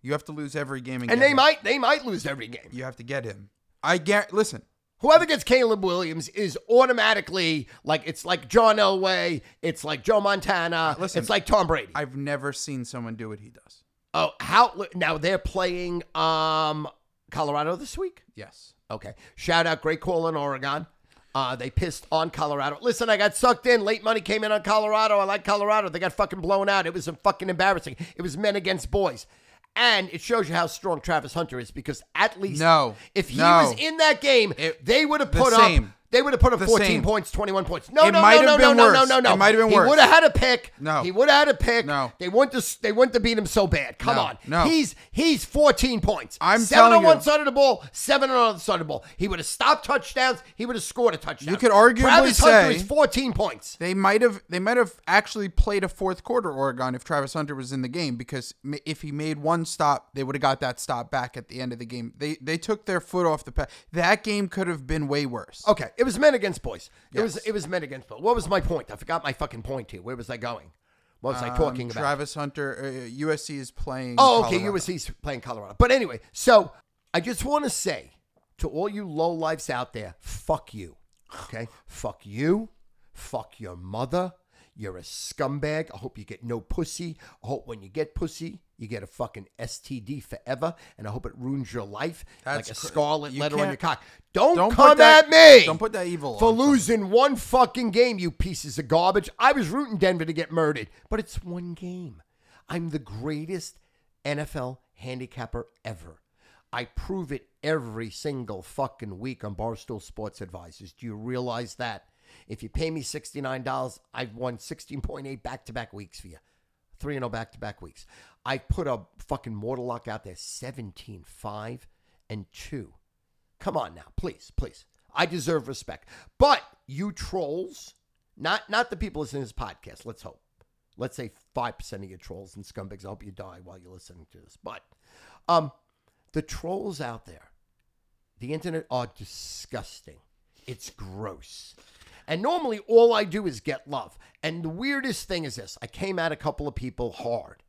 [SPEAKER 2] You have to lose every game and,
[SPEAKER 1] And
[SPEAKER 2] get
[SPEAKER 1] they
[SPEAKER 2] him.
[SPEAKER 1] might they might lose every game.
[SPEAKER 2] You have to get him. I get. Listen,
[SPEAKER 1] Whoever gets Caleb Williams is automatically like it's like John Elway, it's like Joe Montana,
[SPEAKER 2] listen,
[SPEAKER 1] it's like Tom Brady.
[SPEAKER 2] I've never seen someone do what he does.
[SPEAKER 1] oh, how now they're playing um Colorado this week?
[SPEAKER 2] Yes.
[SPEAKER 1] Okay. Shout out, great call in Oregon. Uh, they pissed on Colorado. Listen, I got sucked in. Late money came in on Colorado. I like Colorado. They got fucking blown out. It was fucking embarrassing. It was men against boys. And it shows you how strong Travis Hunter is because at least
[SPEAKER 2] No.
[SPEAKER 1] if he
[SPEAKER 2] No.
[SPEAKER 1] was in that game,
[SPEAKER 2] It-
[SPEAKER 1] they would have
[SPEAKER 2] the
[SPEAKER 1] put
[SPEAKER 2] same.
[SPEAKER 1] up They would have put up
[SPEAKER 2] The
[SPEAKER 1] 14
[SPEAKER 2] same.
[SPEAKER 1] points, 21 points. No,
[SPEAKER 2] It
[SPEAKER 1] no, no, no, no, no, no, no, no.
[SPEAKER 2] It might have been
[SPEAKER 1] he
[SPEAKER 2] worse.
[SPEAKER 1] He would have had a pick.
[SPEAKER 2] No.
[SPEAKER 1] He would have had a pick.
[SPEAKER 2] No.
[SPEAKER 1] They wouldn't to, they wouldn't have beat him so bad. Come
[SPEAKER 2] No.
[SPEAKER 1] on.
[SPEAKER 2] No.
[SPEAKER 1] He's he's 14 points.
[SPEAKER 2] I'm
[SPEAKER 1] seven on one side of the ball, seven on the other side of the ball. He would have stopped touchdowns. He would have scored a touchdown.
[SPEAKER 2] You could arguably
[SPEAKER 1] Travis Hunter is 14 points.
[SPEAKER 2] They might have they might have actually played a fourth quarter Oregon if Travis Hunter was in the game because if he made one stop, they would have got that stop back at the end of the game. They they took their foot off the pedal. That game could have been way worse.
[SPEAKER 1] Okay, it was men against boys. It was
[SPEAKER 2] Yes.
[SPEAKER 1] it was men against boys. What was my point? I forgot my fucking point here. Where was I going? What was I
[SPEAKER 2] Um,
[SPEAKER 1] talking about?
[SPEAKER 2] Travis Hunter, uh, USC is playing.
[SPEAKER 1] Oh, okay.
[SPEAKER 2] Colorado.
[SPEAKER 1] USC's playing Colorado. But anyway, so I just want to say to all you low lives out there, fuck you. Okay? fuck you. Fuck your mother. You're a scumbag. I hope you get no pussy. I hope when you get pussy, you get a fucking STD forever. And I hope it ruins your life
[SPEAKER 2] That's
[SPEAKER 1] like a
[SPEAKER 2] cr-
[SPEAKER 1] scarlet
[SPEAKER 2] you
[SPEAKER 1] letter on your cock. Don't,
[SPEAKER 2] Don't
[SPEAKER 1] come
[SPEAKER 2] that-
[SPEAKER 1] at me.
[SPEAKER 2] Don't put that evil
[SPEAKER 1] for
[SPEAKER 2] on
[SPEAKER 1] losing one fucking game, you pieces of garbage. I was rooting Denver to get murdered, but it's one game. I'm the greatest NFL handicapper ever. I prove it every single fucking week on Barstool Sports Advisors. Do you realize that? If you pay me $69, I've won 16.8 back to back weeks for you. 3 0 back to back weeks. I put a fucking mortal lock out there 17 5 and 2. Come on now, please, please. I deserve respect. But you trolls, not not the people listening to this podcast, let's hope. Let's say 5% of you trolls and scumbags. I hope you die while you're listening to this. But um, the trolls out there, the internet are disgusting. It's gross. And normally all I do is get love. And the weirdest thing is this I came at a couple of people hard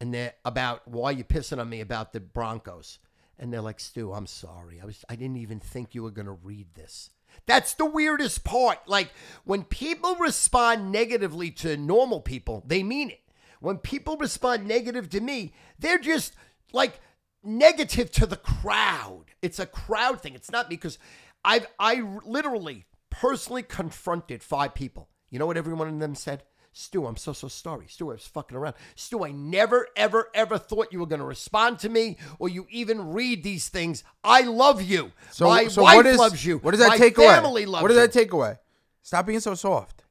[SPEAKER 1] and they're about why you pissing on me about the Broncos. And they're like, Stu, I'm sorry. I was I didn't even think you were gonna read this. That's the weirdest part. Like when people respond negatively to normal people, they mean it. When people respond negative to me, they're just like negative to the crowd. It's a crowd thing. It's not me because I've I literally personally confronted five people. You know what every one of them said? Stu, I'm so so sorry. Stu, I was fucking around. Stu, I never ever ever thought you were going to respond to me or you even read these things. I love you.
[SPEAKER 2] So,
[SPEAKER 1] My
[SPEAKER 2] so
[SPEAKER 1] wife
[SPEAKER 2] what is,
[SPEAKER 1] loves you.
[SPEAKER 2] What does that
[SPEAKER 1] My
[SPEAKER 2] take
[SPEAKER 1] family
[SPEAKER 2] away?
[SPEAKER 1] loves
[SPEAKER 2] What does
[SPEAKER 1] you.
[SPEAKER 2] that take away? Stop being so soft.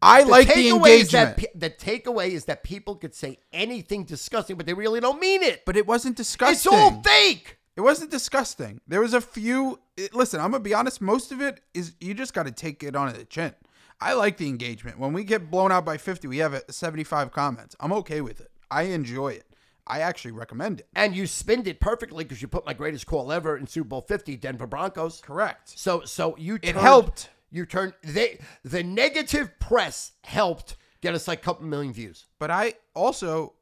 [SPEAKER 2] I
[SPEAKER 1] The
[SPEAKER 2] like the engagement,
[SPEAKER 1] pe- the takeaway is that people could say anything disgusting, but they really don't mean it.
[SPEAKER 2] but it wasn't disgusting.
[SPEAKER 1] It's all fake.
[SPEAKER 2] It wasn't disgusting. There was a few. It, listen, I'm gonna be honest. Most of it is you just got to take it on the chin. I like the engagement. When we get blown out by 50, we have uh, 75 comments. I'm okay with it. I enjoy it. I actually recommend it.
[SPEAKER 1] And you spinned it perfectly because you put my greatest call ever in Super Bowl 50, Denver Broncos.
[SPEAKER 2] Correct.
[SPEAKER 1] So so you
[SPEAKER 2] It helped.
[SPEAKER 1] You turned they the negative press helped get us like a couple million views.
[SPEAKER 2] But I also,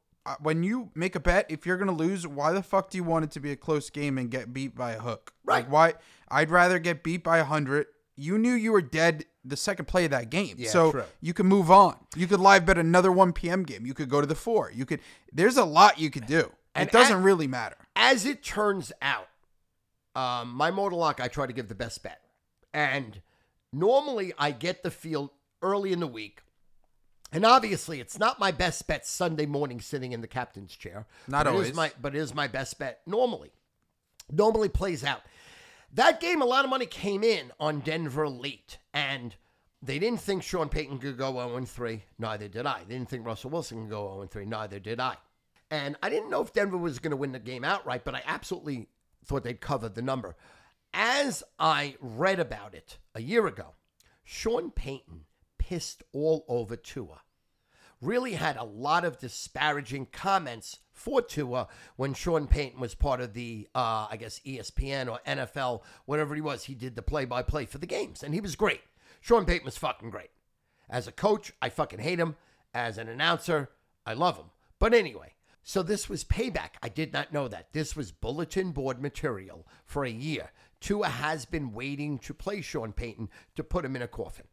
[SPEAKER 2] when you make a bet, if you're gonna lose, why the fuck do you want it to be a close game and get beat by a hook?
[SPEAKER 1] Right.
[SPEAKER 2] Like why? I'd rather get beat by a hundred. You knew you were dead the second play of that game,
[SPEAKER 1] Yeah,
[SPEAKER 2] so
[SPEAKER 1] true.
[SPEAKER 2] you could move on. You could live bet another 1 p.m. game. You could go to the four. You could. There's a lot you could do.
[SPEAKER 1] And
[SPEAKER 2] it doesn't
[SPEAKER 1] at-
[SPEAKER 2] really matter.
[SPEAKER 1] As it turns out, um, my mortal lock I try to give the best bet, and normally I get the field early in the week. And obviously, it's not my best bet Sunday morning sitting in the captain's chair.
[SPEAKER 2] Not
[SPEAKER 1] It
[SPEAKER 2] always.
[SPEAKER 1] my, but it is my best bet normally. Normally plays out. That game, a lot of money came in on Denver late, and they didn't think Sean Payton could go 0 3. Neither did I. They didn't think Russell Wilson could go 0 3. Neither did I. And I didn't know if Denver was going to win the game outright, but I absolutely thought they'd cover the number. As I read about it a year ago, Sean Payton pissed all over Tua really had a lot of disparaging comments for Tua when Sean Payton was part of the, uh, I guess, ESPN or NFL, whatever he was. He did the play by play for the games, and he was great. Sean Payton was fucking great. As a coach, I fucking hate him. As an announcer, I love him. But anyway, so this was payback. I did not know that. This was bulletin board material for a year. Tua has been waiting to play Sean Payton to put him in a coffin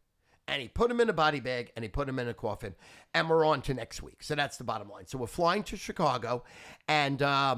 [SPEAKER 1] and he put him in a body bag and he put him in a coffin. And we're on to next week. So that's the bottom line. So we're flying to chicago and uh,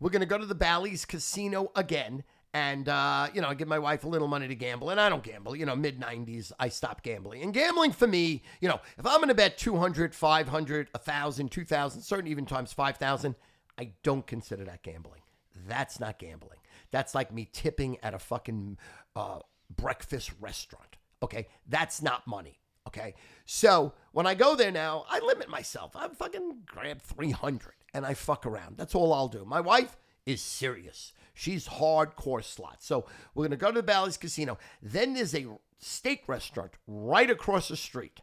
[SPEAKER 1] we're going to go to the bally's casino again. And uh, you know I give my wife a little money to gamble and i don't gamble. You know mid 90s i stopped gambling. And gambling for me you know if i'm going to bet 200 500 1000 2000 certain even times 5000 i don't consider that gambling. That's not gambling. That's like me tipping at a fucking uh, breakfast restaurant. Okay, that's not money. Okay, so when I go there now, I limit myself. I fucking grab 300 and I fuck around. That's all I'll do. My wife is serious. She's hardcore slots. So we're gonna go to the Bally's Casino. Then there's a steak restaurant right across the street,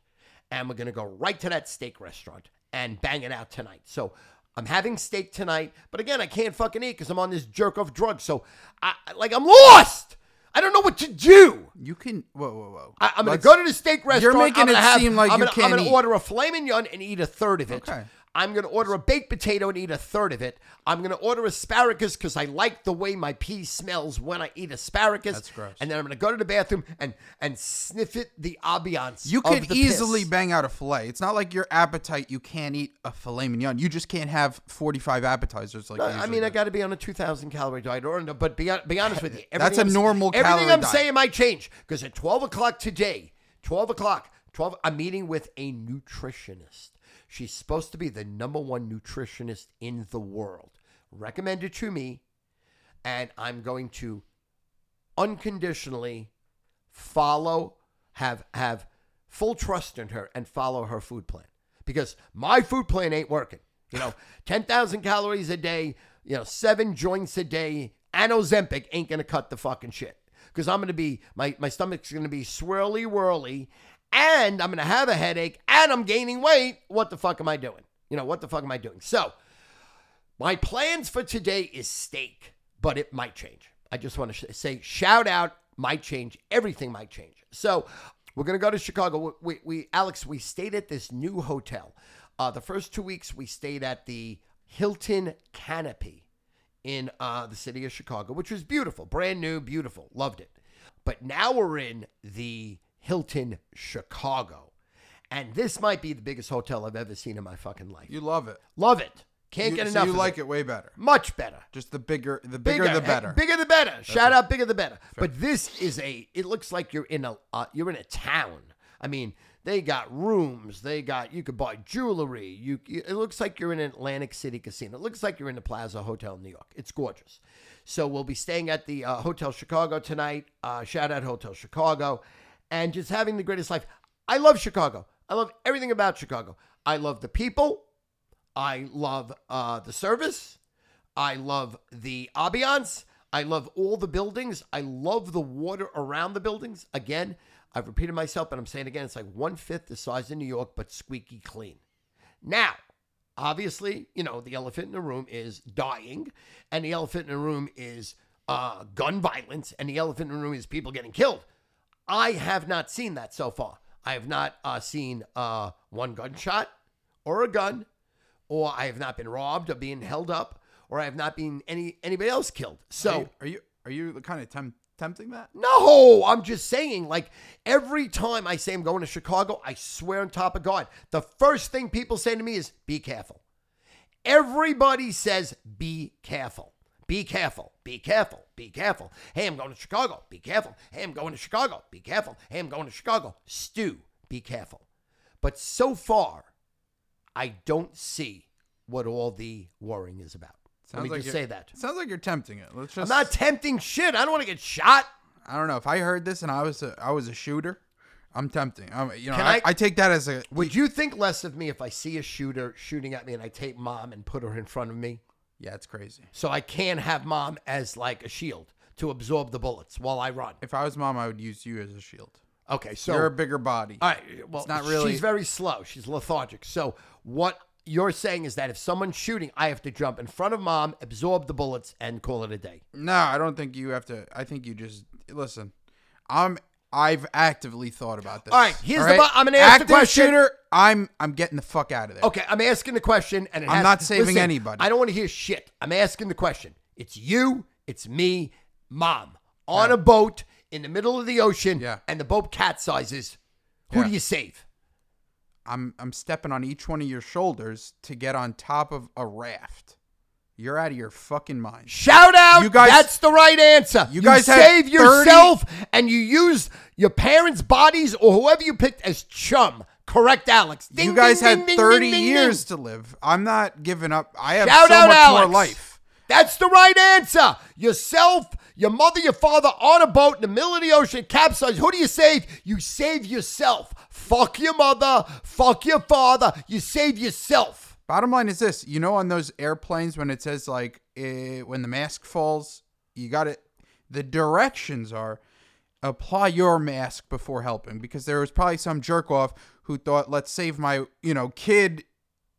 [SPEAKER 1] and we're gonna go right to that steak restaurant and bang it out tonight. So I'm having steak tonight, but again, I can't fucking eat because I'm on this jerk off drug. So I like I'm lost. I don't know what to do.
[SPEAKER 2] You can. Whoa, whoa, whoa.
[SPEAKER 1] I, I'm going to go to the steak restaurant.
[SPEAKER 2] making
[SPEAKER 1] I'm gonna
[SPEAKER 2] it
[SPEAKER 1] have-
[SPEAKER 2] seem like
[SPEAKER 1] I'm
[SPEAKER 2] you
[SPEAKER 1] gonna,
[SPEAKER 2] can't
[SPEAKER 1] I'm gonna order a filet mignon and eat a third of it.
[SPEAKER 2] Okay.
[SPEAKER 1] I'm going to order a baked potato and eat a third of it. I'm going to order asparagus because I like the way my pee smells when I eat asparagus.
[SPEAKER 2] That's gross.
[SPEAKER 1] And then I'm going to go to the bathroom and and sniff it, the ambiance.
[SPEAKER 2] You could easily
[SPEAKER 1] piss.
[SPEAKER 2] bang out a fillet. It's not like your appetite. You can't eat a filet mignon. You just can't have 45 appetizers like. Uh, you
[SPEAKER 1] I
[SPEAKER 2] usually
[SPEAKER 1] mean, I got to be on a 2,000 calorie diet, or but be, be honest with you,
[SPEAKER 2] That's
[SPEAKER 1] everything
[SPEAKER 2] a
[SPEAKER 1] I'm
[SPEAKER 2] normal
[SPEAKER 1] Everything I'm
[SPEAKER 2] diet.
[SPEAKER 1] saying might change because at 12 o'clock today, 12 o'clock, 12, I'm meeting with a nutritionist. She's supposed to be the number one nutritionist in the world, recommended to me, and I'm going to unconditionally follow, have have full trust in her, and follow her food plan. Because my food plan ain't working. You know, ten thousand calories a day, you know, seven joints a day, and Ozempic ain't gonna cut the fucking shit. Because I'm gonna be my my stomach's gonna be swirly whirly, and I'm gonna have a headache, and I'm gaining weight. What the fuck am I doing? You know, what the fuck am I doing? So. My plans for today is steak, but it might change. I just want to say shout out might change. Everything might change. So we're gonna go to Chicago. We, we Alex, we stayed at this new hotel. Uh, the first two weeks we stayed at the Hilton Canopy in uh, the city of Chicago, which was beautiful, brand new, beautiful, loved it. But now we're in the Hilton Chicago, and this might be the biggest hotel I've ever seen in my fucking life.
[SPEAKER 2] You love it.
[SPEAKER 1] Love it. Can't
[SPEAKER 2] You,
[SPEAKER 1] get
[SPEAKER 2] so
[SPEAKER 1] enough.
[SPEAKER 2] you
[SPEAKER 1] of
[SPEAKER 2] like
[SPEAKER 1] it.
[SPEAKER 2] it way better.
[SPEAKER 1] Much better.
[SPEAKER 2] Just the bigger, the bigger, the better.
[SPEAKER 1] Bigger the better. Shout out, bigger the better. But this is a. It looks like you're in a. Uh, you're in a town. I mean, they got rooms. They got. You could buy jewelry. You. It looks like you're in an Atlantic City casino. It looks like you're in the Plaza Hotel in New York. It's gorgeous. So we'll be staying at the uh, Hotel Chicago tonight. Uh, shout out Hotel Chicago, and just having the greatest life. I love Chicago. I love everything about Chicago. I love the people. I love uh, the service. I love the ambiance. I love all the buildings. I love the water around the buildings. Again, I've repeated myself, but I'm saying again, it's like one fifth the size of New York, but squeaky clean. Now, obviously, you know, the elephant in the room is dying, and the elephant in the room is uh, gun violence, and the elephant in the room is people getting killed. I have not seen that so far. I have not uh, seen uh, one gunshot or a gun, or I have not been robbed or being held up, or I have not been any anybody else killed. So
[SPEAKER 2] are you are you, are you kind of temp- tempting that?
[SPEAKER 1] no, I'm just saying, like, every time I say I'm going to Chicago, I swear on top of God, the first thing people say to me is, be careful. Everybody says, be careful. Be careful. Be careful. Be careful. Hey, I'm going to Chicago. Be careful. Hey, I'm going to Chicago. Be careful. Hey, I'm going to Chicago. Stu, be careful. But so far, I don't see what all the worrying is about. Let me
[SPEAKER 2] like
[SPEAKER 1] just say that.
[SPEAKER 2] Sounds like you're tempting it. Let's
[SPEAKER 1] I'm not tempting shit. I don't want to get shot.
[SPEAKER 2] I don't know if I heard this and I was a, I was a shooter. I'm tempting. I'm, you know,
[SPEAKER 1] Can
[SPEAKER 2] I,
[SPEAKER 1] I-
[SPEAKER 2] I take that as a.
[SPEAKER 1] Would you think less of me if I see a shooter shooting at me and I take mom and put her in front of me?
[SPEAKER 2] Yeah, it's crazy.
[SPEAKER 1] So I can't have mom as like a shield to absorb the bullets while I run.
[SPEAKER 2] If I was mom, I would use you as a shield.
[SPEAKER 1] Okay, so
[SPEAKER 2] You're a bigger body.
[SPEAKER 1] all right. Well,
[SPEAKER 2] not really-
[SPEAKER 1] She's very slow. She's lethargic. So what you're saying is that if someone's shooting, I have to jump in front of mom, absorb the bullets, and call it a day.
[SPEAKER 2] No, I don't think you have to. I think you just listen. I'm. I've actively thought about this.
[SPEAKER 1] All right, here's the bu- I'm gonna ask the question.
[SPEAKER 2] shooter. I'm. I'm getting the fuck out of there.
[SPEAKER 1] Okay, I'm asking the question, and it
[SPEAKER 2] I'm
[SPEAKER 1] has-
[SPEAKER 2] not saving
[SPEAKER 1] listen,
[SPEAKER 2] anybody.
[SPEAKER 1] I don't want to hear shit. I'm asking the question. It's you, it's me, mom, on a boat in the middle of the ocean,
[SPEAKER 2] Yeah.
[SPEAKER 1] and the boat capsizes. Who
[SPEAKER 2] Yeah.
[SPEAKER 1] do you save?
[SPEAKER 2] I'm. I'm stepping on each one of your shoulders to get on top of a raft. You're out of your fucking mind.
[SPEAKER 1] Shout out!
[SPEAKER 2] You guys-
[SPEAKER 1] that's the right answer.
[SPEAKER 2] You guys
[SPEAKER 1] save yourself, and you use your parents' bodies or whoever you picked as chum. Correct, Alex. Ding,
[SPEAKER 2] you guys
[SPEAKER 1] ding,
[SPEAKER 2] had
[SPEAKER 1] ding, ding,
[SPEAKER 2] 30
[SPEAKER 1] ding, ding,
[SPEAKER 2] years to live. I'm not giving up. I have
[SPEAKER 1] Shout
[SPEAKER 2] so
[SPEAKER 1] out,
[SPEAKER 2] much
[SPEAKER 1] Alex.
[SPEAKER 2] more life.
[SPEAKER 1] That's the right answer. Yourself, your mother, your father on a boat in the middle of the ocean, capsized. Who do you save? You save yourself. Fuck your mother. Fuck your father. You save yourself.
[SPEAKER 2] Bottom line is this: you know, on those airplanes when it says like eh, when the mask falls, you got it. The directions are apply your mask before helping because there was probably some jerk off who thought, let's save my you know kid,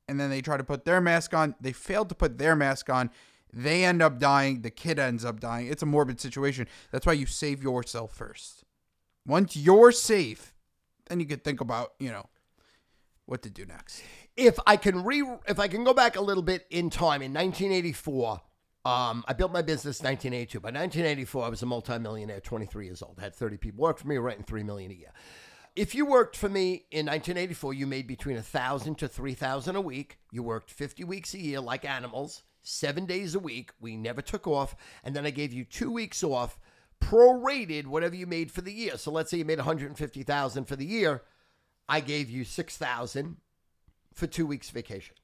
[SPEAKER 2] and then they try to put their mask on. They failed to put their mask on. They end up dying. The kid ends up dying. It's a morbid situation. That's why you save yourself first. Once you're safe, then you can think about you know what to do next.
[SPEAKER 1] If I can re, if I can go back a little bit in time, in 1984, um, I built my business 1982. By 1984, I was a multimillionaire, 23 years old, I had 30 people work for me, writing three million a year. If you worked for me in 1984, you made between a thousand to three thousand a week. You worked 50 weeks a year, like animals, seven days a week. We never took off, and then I gave you two weeks off, prorated whatever you made for the year. So let's say you made 150,000 for the year. I gave you 6,000 for two weeks vacation.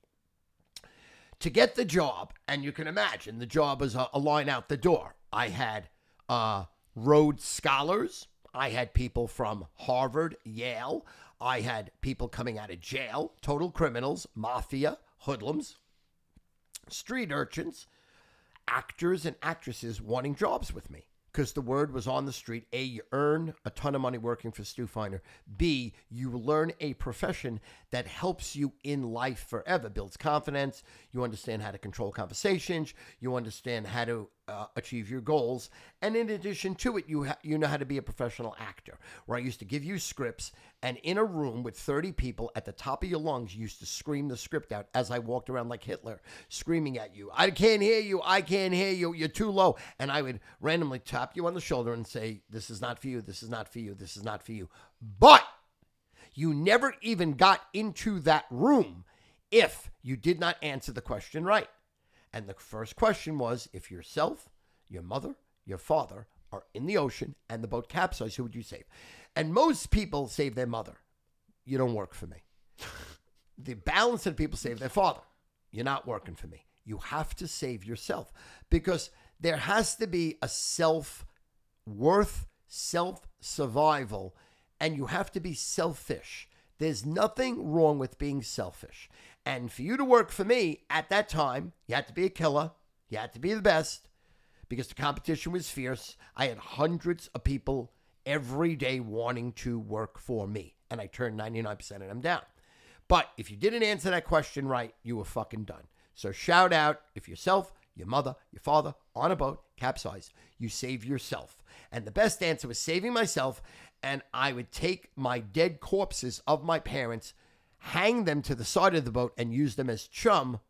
[SPEAKER 1] To get the job, and you can imagine the job was a, a line out the door. I had uh, Rhodes Scholars. I had people from Harvard, Yale. I had people coming out of jail, total criminals, mafia, hoodlums, street urchins, actors and actresses wanting jobs with me because the word was on the street. A, you earn a ton of money working for Stu Feiner. B, you learn a profession that helps you in life forever, builds confidence. You understand how to control conversations. You understand how to uh, achieve your goals. And in addition to it, you ha- you know how to be a professional actor. Where I used to give you scripts, and in a room with 30 people at the top of your lungs, you used to scream the script out as I walked around like Hitler, screaming at you. I can't hear you. I can't hear you. You're too low. And I would randomly tap you on the shoulder and say, "This is not for you. This is not for you. This is not for you." But you never even got into that room if you did not answer the question right. And the first question was if yourself, your mother, your father are in the ocean and the boat capsized, who would you save? And most people save their mother. You don't work for me. the balance of people save their father. You're not working for me. You have to save yourself because there has to be a self worth, self survival, and you have to be selfish. There's nothing wrong with being selfish. And for you to work for me at that time, you had to be a killer, you had to be the best because the competition was fierce. I had hundreds of people every day wanting to work for me, and I turned 99% of them down. But if you didn't answer that question right, you were fucking done. So shout out if yourself, your mother, your father on a boat capsized, you save yourself. And the best answer was saving myself, and I would take my dead corpses of my parents, hang them to the side of the boat, and use them as chum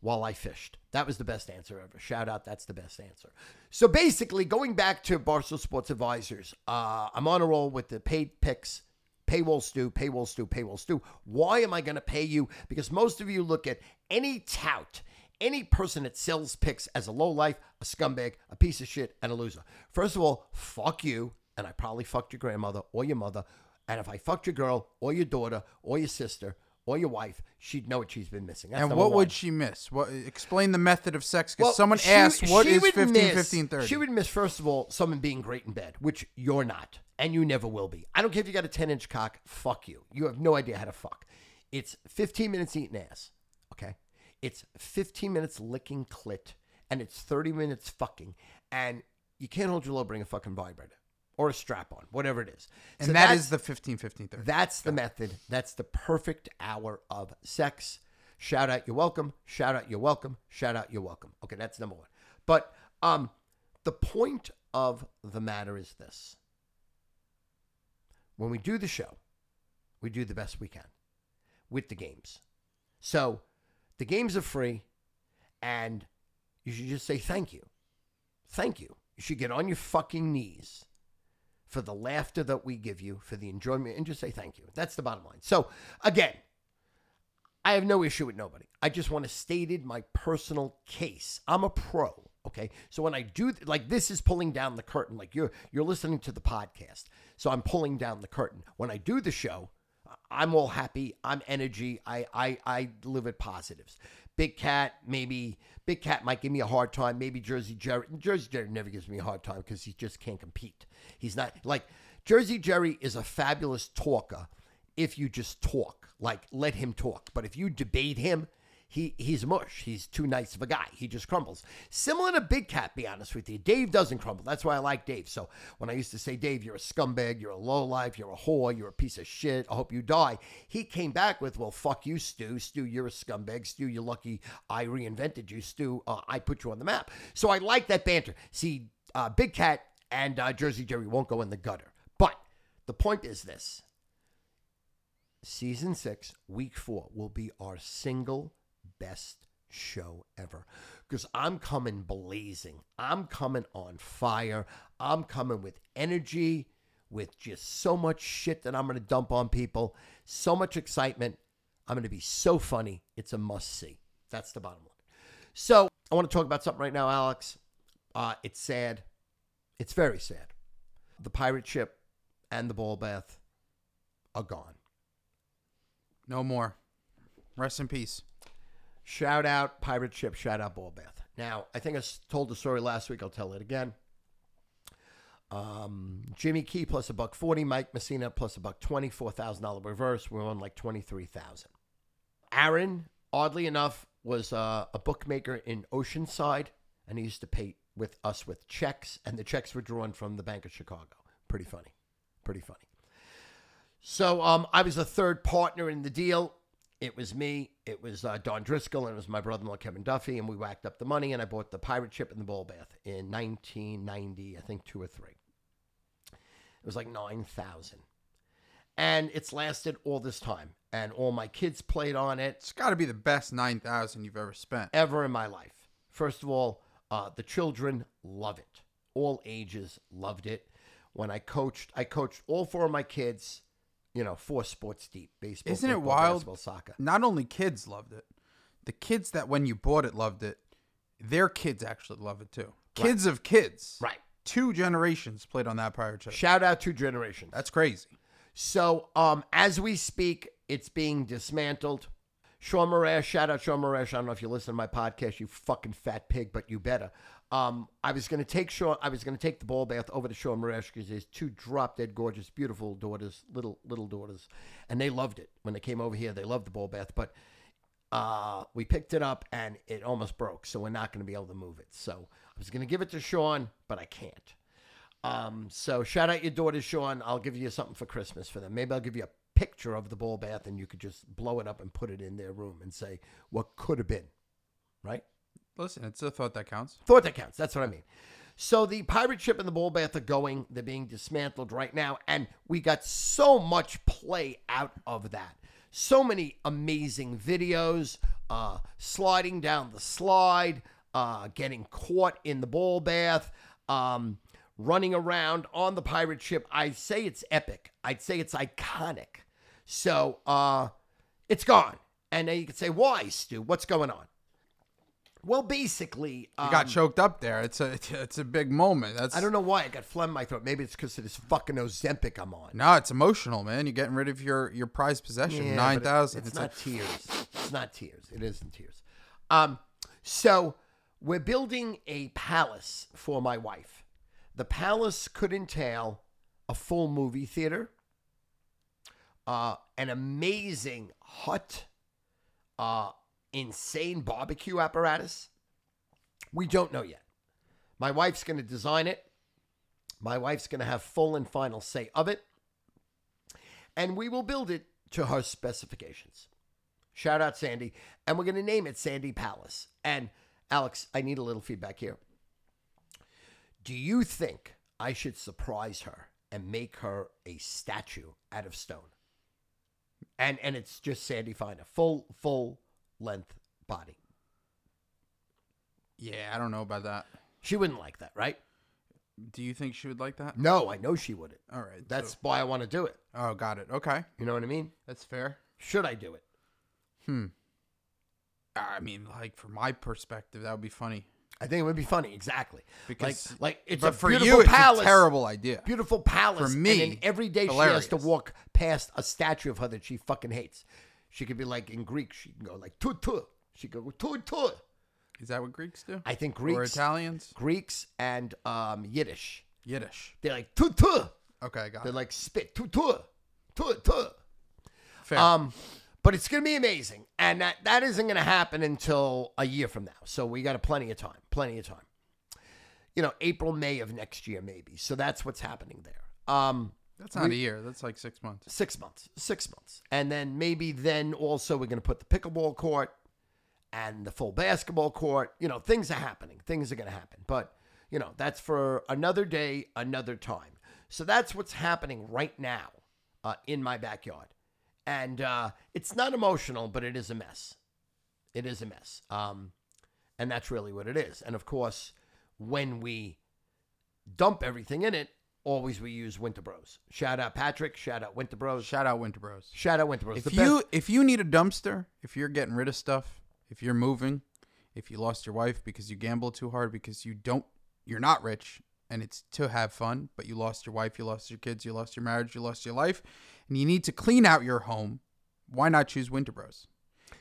[SPEAKER 1] while I fished. That was the best answer ever. Shout out, that's the best answer. So basically, going back to Barstool Sports Advisors, uh, I'm on a roll with the paid picks paywall stew, paywall stew, paywall stew. Why am I going to pay you? Because most of you look at any tout, any person that sells picks as a low life, a scumbag, a piece of shit, and a loser. First of all, fuck you, and I probably fucked your grandmother or your mother. And if I fucked your girl or your daughter or your sister or your wife, she'd know what she's been missing. That's
[SPEAKER 2] and
[SPEAKER 1] number
[SPEAKER 2] what
[SPEAKER 1] one.
[SPEAKER 2] would she miss? What explain the method of sex? Because
[SPEAKER 1] Well,
[SPEAKER 2] someone
[SPEAKER 1] she-
[SPEAKER 2] asked, "What
[SPEAKER 1] she
[SPEAKER 2] is
[SPEAKER 1] would
[SPEAKER 2] 15,
[SPEAKER 1] miss-
[SPEAKER 2] 15, 30?
[SPEAKER 1] She would miss, first of all, someone being great in bed, which you're not, and you never will be. I don't care if you got a 10 inch cock, fuck you. You have no idea how to fuck. It's 15 minutes eating ass, okay? It's 15 minutes licking clit, and it's 30 minutes fucking, and you can't hold your low, bring a fucking vibrator or a strap on, whatever it is.
[SPEAKER 2] and
[SPEAKER 1] So that's-
[SPEAKER 2] the 15, 15, 30.
[SPEAKER 1] that's the method. That's the perfect hour of sex. Shout out, you're welcome. Shout out, you're welcome. Shout out, you're welcome. Okay, that's number one. But um, the point of the matter is this: when we do the show, we do the best we can with the games. So the games are free, and you should just say thank you. Thank you. You should get on your fucking knees for the laughter that we give you, for the enjoyment, and just say thank you. That's the bottom line. So, again, I have no issue with nobody. I just want to stated my personal case. I'm a pro, okay? So when I do like this is pulling down the curtain like you're you're listening to the podcast. So I'm pulling down the curtain. When I do the show, I'm all happy. I'm energy. I I I live at positives. Big Cat, maybe Big Cat might give me a hard time. Maybe Jersey Jerry. Jersey Jerry never gives me a hard time because he just can't compete. He's not like Jersey Jerry is a fabulous talker if you just talk, like let him talk. But if you debate him, he he's mush. He's too nice of a guy. He just crumbles. Similar to Big Cat, be honest with you. Dave doesn't crumble. That's why I like Dave. So when I used to say, Dave, you're a scumbag, you're a lowlife, you're a whore, you're a piece of shit. I hope you die. He came back with, well, fuck you, Stu. Stu, you're a scumbag. Stu, you're lucky I reinvented you. Stu, uh, I put you on the map. So I like that banter. See, uh, Big Cat and uh, Jersey Jerry won't go in the gutter. But the point is this season six, week four, will be our single best show ever. Because I'm coming blazing. I'm coming on fire. I'm coming with energy, with just so much shit that I'm going to dump on people, so much excitement. I'm going to be so funny. It's a must see. That's the bottom line. So I want to talk about something right now, Alex. Uh, it's sad. It's very sad. The pirate ship and the ball bath are gone.
[SPEAKER 2] No more. Rest in peace.
[SPEAKER 1] Shout out pirate ship. Shout out ball bath. Now I think I told the story last week. I'll tell it again. Um, Jimmy Key plus a buck forty. Mike Mussina plus a buck twenty. Four thousand dollar reverse. We're on like twenty three thousand. Aaron, oddly enough, was uh, a bookmaker in Oceanside, and he used to pay with us with checks, and the checks were drawn from the Bank of Chicago. Pretty funny. Pretty funny. So um, I was a third partner in the deal. It was me, it was uh, Don Driscoll, and it was my brother-in-law Kevin Duffy, and we whacked up the money, and I bought the pirate ship and the ball bath in 1990, I think two or three. It was like nine thousand, and it's lasted all this time, and all my kids played on it
[SPEAKER 2] It's got to be the best 9,000 you've ever spent.
[SPEAKER 1] ever in my life. First of all, uh, the children love it. All ages loved it. When I coached, I coached all four of my kids. You know, four sports deep: baseball,
[SPEAKER 2] Isn't it
[SPEAKER 1] football,
[SPEAKER 2] wild?
[SPEAKER 1] basketball, soccer.
[SPEAKER 2] Not only kids loved it, the kids that when you bought it loved it, their kids actually love it too. Kids of kids.
[SPEAKER 1] Right.
[SPEAKER 2] Two generations played on that pirate ship.
[SPEAKER 1] Shout out to generations.
[SPEAKER 2] That's crazy.
[SPEAKER 1] So, um, as we speak, it's being dismantled. Sean Morash, shout out Sean Morash. I don't know if you listen to my podcast, you fucking fat pig, but you better. Um, I was gonna take Sean. I was gonna take the ball bath over to Sean Morash because his two drop dead gorgeous, beautiful daughters, little little daughters, and they loved it when they came over here. They loved the ball bath, but uh, we picked it up and it almost broke, so we're not gonna be able to move it. So I was gonna give it to Sean, but I can't. Um, so shout out your daughters, Sean. I'll give you something for Christmas for them. Maybe I'll give you a picture of the ball bath and you could just blow it up and put it in their room and say what could have been. Right?
[SPEAKER 2] Listen, it's a thought that counts.
[SPEAKER 1] Thought that counts. That's what I mean. So the pirate ship and the ball bath are going. They're being dismantled right now, and we got so much play out of that. So many amazing videos, uh, sliding down the slide, uh, getting caught in the ball bath, um, running around on the pirate ship. I'd say it's epic. I'd say it's iconic. So uh, it's gone. And then you could say, why, Stu? What's going on? Well, basically,
[SPEAKER 2] You
[SPEAKER 1] um,
[SPEAKER 2] got choked up there. It's a it's a big moment. That's
[SPEAKER 1] I don't know why I got phlegm in my throat. Maybe it's because of this fucking Ozempic I'm on.
[SPEAKER 2] No, it's emotional, man. You're getting rid of your your prized possession.
[SPEAKER 1] Yeah, but it-
[SPEAKER 2] thousand.
[SPEAKER 1] It's, not tears. It's not tears. It isn't tears. Um, so we're building a palace for my wife. The palace could entail a full movie theater, uh, an amazing hut, uh, insane barbecue apparatus. We don't know yet. My wife's going to design it. My wife's going to have full and final say of it. And we will build it to her specifications. Shout out Sandy. And we're going to name it Sandy Palace. And Alex, I need a little feedback here. Do you think I should surprise her and make her a statue out of stone? And and it's just Sandy Feiner, a full full length body.
[SPEAKER 2] Yeah, I don't know about that.
[SPEAKER 1] She wouldn't like that, right?
[SPEAKER 2] Do you think she would like that?
[SPEAKER 1] No, I know she wouldn't.
[SPEAKER 2] All right.
[SPEAKER 1] That's
[SPEAKER 2] so-
[SPEAKER 1] why I want to do it.
[SPEAKER 2] oh, got it. Okay,
[SPEAKER 1] You know what I mean?
[SPEAKER 2] that's fair.
[SPEAKER 1] Should I do it?
[SPEAKER 2] Hmm. I mean, like from my perspective, that would be funny
[SPEAKER 1] I think it would be funny, exactly.
[SPEAKER 2] because
[SPEAKER 1] like, like it's
[SPEAKER 2] but
[SPEAKER 1] a
[SPEAKER 2] for
[SPEAKER 1] beautiful
[SPEAKER 2] you, it's
[SPEAKER 1] palace.
[SPEAKER 2] a terrible idea.
[SPEAKER 1] beautiful palace.
[SPEAKER 2] For
[SPEAKER 1] and
[SPEAKER 2] me,
[SPEAKER 1] then every day she has to walk past a statue of her that she fucking hates. She could be like in Greek, she can go like tu tu, She could go tu tu.
[SPEAKER 2] Is that what Greeks do?
[SPEAKER 1] I think Greeks or
[SPEAKER 2] Italians?
[SPEAKER 1] Greeks, and um, Yiddish.
[SPEAKER 2] Yiddish.
[SPEAKER 1] They're like tu tu.
[SPEAKER 2] Okay, I got
[SPEAKER 1] They're
[SPEAKER 2] it.
[SPEAKER 1] like spit tu tu tu tu.
[SPEAKER 2] Fair.
[SPEAKER 1] Um, but it's gonna be amazing, and that that isn't gonna happen until a year from now. So we got a plenty of time, plenty of time. You know, April, May of next year, maybe. So that's what's happening there. Um,
[SPEAKER 2] That's not a year. That's like six months.
[SPEAKER 1] six months, six months, and then maybe then also we're gonna put the pickleball court and the full basketball court. You know, things are happening. Things are gonna happen, but you know that's for another day, another time. So that's what's happening right now uh, in my backyard, and uh, it's not emotional, but it is a mess. It is a mess, um, and that's really what it is. And of course, when we dump everything in it, always we use Winter Bros. Shout out Patrick. Shout out Winter Bros.
[SPEAKER 2] Shout out Winter Bros.
[SPEAKER 1] Shout out Winter Bros.
[SPEAKER 2] If you if you need a dumpster, if you're getting rid of stuff, if you're moving, if you lost your wife because you gambled too hard because you don't you're not rich and it's to have fun, but you lost your wife, you lost your kids, you lost your marriage, you lost your life, and you need to clean out your home, why not choose Winter Bros?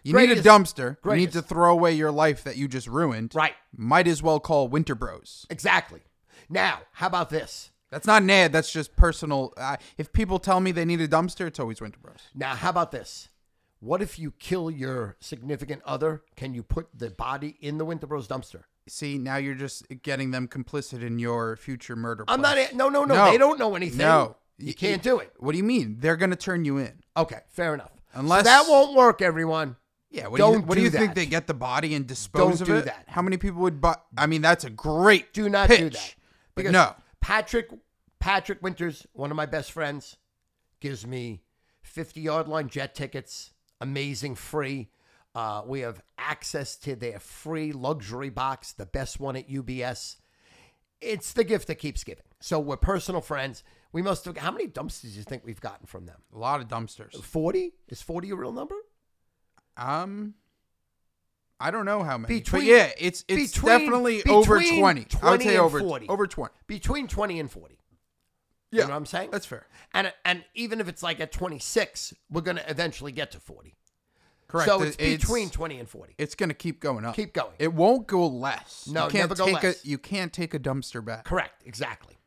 [SPEAKER 2] You need a dumpster. You need to throw away your life that you just ruined.
[SPEAKER 1] right,
[SPEAKER 2] Might as well call Winter Bros.
[SPEAKER 1] exactly. Now, how about this?
[SPEAKER 2] That's not an ad. That's just personal. Uh, if people tell me they need a dumpster, it's always Winter Bros.
[SPEAKER 1] Now, how about this? What if you kill your significant other? Can you put the body in the Winter Bros dumpster?
[SPEAKER 2] See, now you're just getting them complicit in your future murder.
[SPEAKER 1] I'm not. No, no, no,
[SPEAKER 2] No.
[SPEAKER 1] They don't know anything.
[SPEAKER 2] No,
[SPEAKER 1] you can't do it.
[SPEAKER 2] What do you mean? They're gonna turn you in.
[SPEAKER 1] Okay, fair enough.
[SPEAKER 2] Unless-
[SPEAKER 1] so that won't work, everyone.
[SPEAKER 2] Yeah. What do you,
[SPEAKER 1] Don't
[SPEAKER 2] what do you think they get the body and dispose
[SPEAKER 1] Don't
[SPEAKER 2] of
[SPEAKER 1] do
[SPEAKER 2] it?
[SPEAKER 1] that.
[SPEAKER 2] How many people would buy? I mean, that's a great.
[SPEAKER 1] Do not
[SPEAKER 2] pitch,
[SPEAKER 1] do that.
[SPEAKER 2] But no,
[SPEAKER 1] Patrick Patrick Winters, one of my best friends, gives me 50 yard line jet tickets, amazing free. Uh, we have access to their free luxury box, the best one at UBS. It's the gift that keeps giving. So we're personal friends. We must have. How many dumpsters do you think we've gotten from them?
[SPEAKER 2] a lot of dumpsters.
[SPEAKER 1] 40? Is 40 a real number?
[SPEAKER 2] Um, I don't know how many.
[SPEAKER 1] Between-
[SPEAKER 2] but yeah, it's it's
[SPEAKER 1] between-
[SPEAKER 2] definitely over
[SPEAKER 1] between
[SPEAKER 2] twenty. I would say over
[SPEAKER 1] 40.
[SPEAKER 2] over twenty.
[SPEAKER 1] Between 20 and 40.
[SPEAKER 2] Yeah,
[SPEAKER 1] You know what I'm saying?
[SPEAKER 2] That's fair.
[SPEAKER 1] And and even if it's like at 26, we're going to eventually get to 40.
[SPEAKER 2] Correct.
[SPEAKER 1] So
[SPEAKER 2] It-
[SPEAKER 1] it's between 20 and 40.
[SPEAKER 2] It's gonna keep going up.
[SPEAKER 1] Keep going.
[SPEAKER 2] It won't go less.
[SPEAKER 1] No,
[SPEAKER 2] you can't
[SPEAKER 1] never go
[SPEAKER 2] take
[SPEAKER 1] less.
[SPEAKER 2] A, you can't take a dumpster back.
[SPEAKER 1] Correct. Exactly.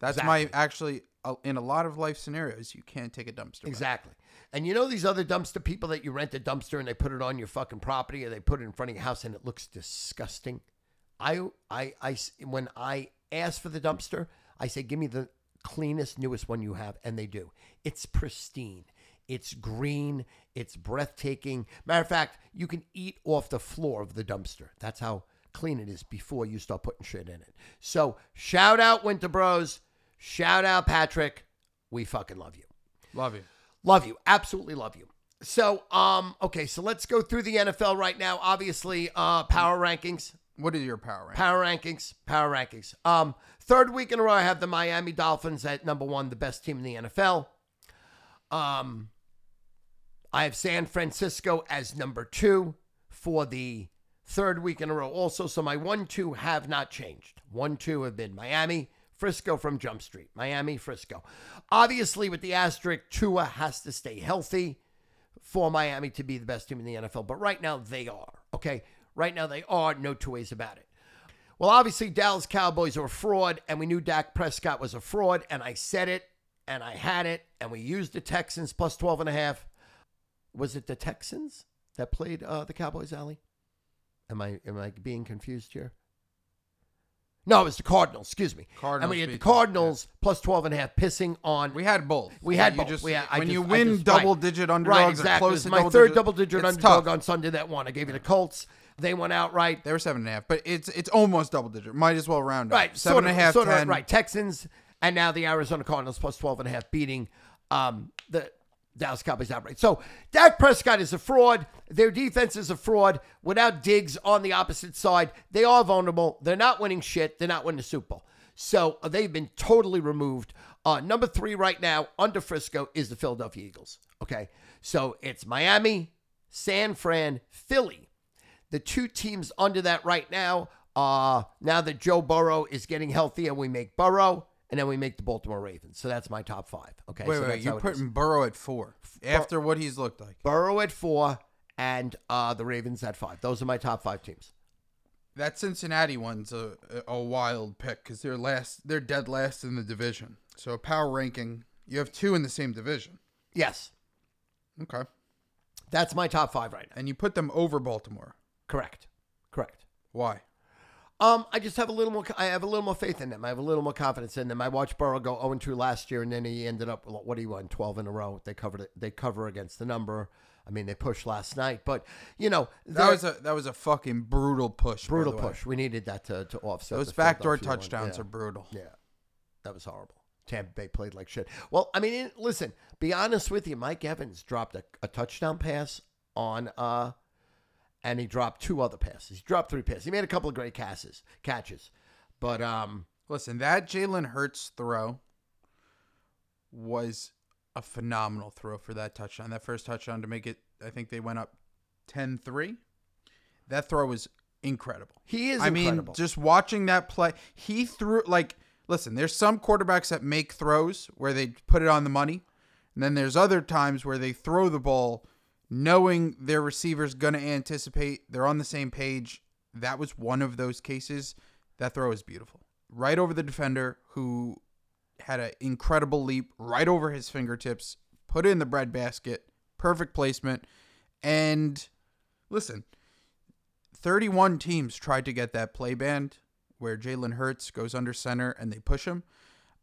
[SPEAKER 2] That's
[SPEAKER 1] Exactly.
[SPEAKER 2] my actually uh, in a lot of life scenarios you can't take a dumpster. back.
[SPEAKER 1] Exactly. And you know these other dumpster people that you rent a dumpster and they put it on your fucking property or they put it in front of your house and it looks disgusting. I I I when I ask for the dumpster, I say give me the cleanest newest one you have and they do. It's pristine. It's green, it's breathtaking. Matter of fact, you can eat off the floor of the dumpster. That's how clean it is before you start putting shit in it. So, shout out Winter Bros. Shout out Patrick. We fucking love you.
[SPEAKER 2] Love you.
[SPEAKER 1] Love you. Absolutely love you. So, um, okay, so let's go through the NFL right now. Obviously, uh, power rankings,
[SPEAKER 2] What is your power rank?
[SPEAKER 1] power rankings, power rankings. Um, third week in a row, I have the Miami Dolphins at number one, the best team in the NFL. Um, I have San Francisco as number two for the third week in a row. Also, so my one, two have not changed. One, two have been Miami, Frisco from Jump Street, Miami, Frisco. Obviously, with the asterisk, Tua has to stay healthy for Miami to be the best team in the NFL. But right now, they are. Okay. Right now, they are. No two ways about it. Well, obviously, Dallas Cowboys are a fraud, and we knew Dak Prescott was a fraud, and I said it, and I had it, and we used the Texans plus 12 and a half. Was it the Texans that played uh, the Cowboys, Ali? Am I am I being confused here? No, it was the Cardinals, excuse me.
[SPEAKER 2] Cardinals
[SPEAKER 1] and we had the Cardinals plus 12 and a half pissing on
[SPEAKER 2] We had both.
[SPEAKER 1] We had
[SPEAKER 2] You
[SPEAKER 1] both.
[SPEAKER 2] Just,
[SPEAKER 1] We had-
[SPEAKER 2] when
[SPEAKER 1] just-
[SPEAKER 2] you win
[SPEAKER 1] just-
[SPEAKER 2] double
[SPEAKER 1] right.
[SPEAKER 2] digit underdogs
[SPEAKER 1] Right, exactly.
[SPEAKER 2] close
[SPEAKER 1] It was
[SPEAKER 2] to
[SPEAKER 1] my third
[SPEAKER 2] digit,
[SPEAKER 1] double digit underdog
[SPEAKER 2] tough.
[SPEAKER 1] on Sunday that won. I gave you the Colts. They went outright.
[SPEAKER 2] They were seven and a half, but it's it's almost double digit. Might as well round up.
[SPEAKER 1] Right.
[SPEAKER 2] seven
[SPEAKER 1] sort
[SPEAKER 2] and a half,
[SPEAKER 1] sort of,
[SPEAKER 2] ten.
[SPEAKER 1] right. Texans and now the Arizona Cardinals plus 12 and a half beating um, the Dallas Cowboys outright. So Dak Prescott is a fraud. Their defense is a fraud. Without Diggs on the opposite side, they are vulnerable. They're not winning shit. They're not winning the Super Bowl. So they've been totally removed. Uh, number three right now under Frisco is the Philadelphia Eagles. Okay. So it's Miami, San Fran, Philly. The two teams under that right now, uh, now that Joe Burrow is getting healthy and we make Burrow and then we make the Baltimore Ravens. So that's my top five. Okay.
[SPEAKER 2] Wait,
[SPEAKER 1] so
[SPEAKER 2] wait, you're putting Burrow at four after what he's looked like.
[SPEAKER 1] Burrow at four and uh, the Ravens at five. Those are my top five teams.
[SPEAKER 2] That Cincinnati one's a, a wild pick because they're last. They're dead last in the division. So a power ranking, you have two in the same division.
[SPEAKER 1] Yes,
[SPEAKER 2] Okay,
[SPEAKER 1] that's my top five right now.
[SPEAKER 2] and you put them over Baltimore.
[SPEAKER 1] Correct. Correct.
[SPEAKER 2] Why?
[SPEAKER 1] Um, I just have a little more. I have a little more faith in them. I have a little more confidence in them. I watched Burrow go 0 2 last year, and then he ended up what he won 12 in a row. They covered it. They cover against the number. I mean, they pushed last night, but you know
[SPEAKER 2] That was a that was a fucking brutal push.
[SPEAKER 1] brutal push. We needed that to to offset
[SPEAKER 2] Those backdoor touchdowns
[SPEAKER 1] Yeah.
[SPEAKER 2] are brutal.
[SPEAKER 1] Yeah, that was horrible. Tampa Bay played like shit. Well, I mean, listen. Be honest with you, Mike Evans dropped a, a touchdown pass on, uh, and he dropped two other passes. He dropped three passes. He made a couple of great catches, catches, but um,
[SPEAKER 2] Listen, that Jalen Hurts throw was a phenomenal throw for that touchdown. That first touchdown to make it, I think they went up 10 3. That throw was incredible.
[SPEAKER 1] he is
[SPEAKER 2] I mean, just watching that play, he threw, like, listen, there's some quarterbacks that make throws where they put it on the money. And then there's other times where they throw the ball knowing their receiver's going to anticipate. They're on the same page. That was one of those cases. That throw is beautiful. Right over the defender who had an incredible leap right over his fingertips, put it in the bread basket, perfect placement. And listen, 31 teams tried to get that play band where Jalen Hurts goes under center and they push him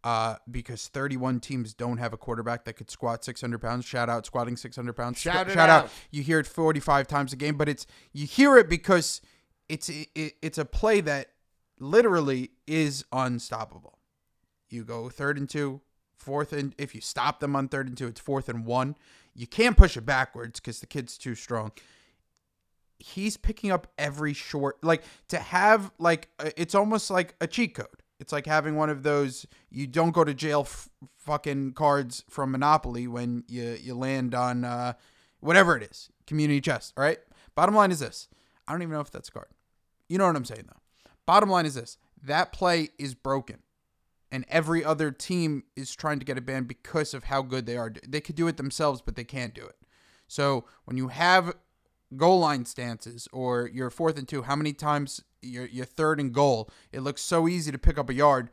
[SPEAKER 2] uh, because 31 teams don't have a quarterback that could squat 600 pounds. Shout out squatting 600 pounds.
[SPEAKER 1] Shout
[SPEAKER 2] Shout
[SPEAKER 1] out.
[SPEAKER 2] out. You hear it 45 times a game, but it's you hear it because it's it, it's a play that literally is unstoppable. You go third and two, fourth and if you stop them on third and two, it's fourth and one. You can't push it backwards because the kid's too strong. He's picking up every short like to have like uh, it's almost like a cheat code. It's like having one of those you don't go to jail f- fucking cards from Monopoly when you you land on uh, whatever it is, community chest. All right. Bottom line is this: I don't even know if that's a card. You know what I'm saying though. Bottom line is this: that play is broken and every other team is trying to get a ban because of how good they are. They could do it themselves, but they can't do it. So when you have goal line stances or you're fourth and two, how many times you're, you're third and goal, it looks so easy to pick up a yard,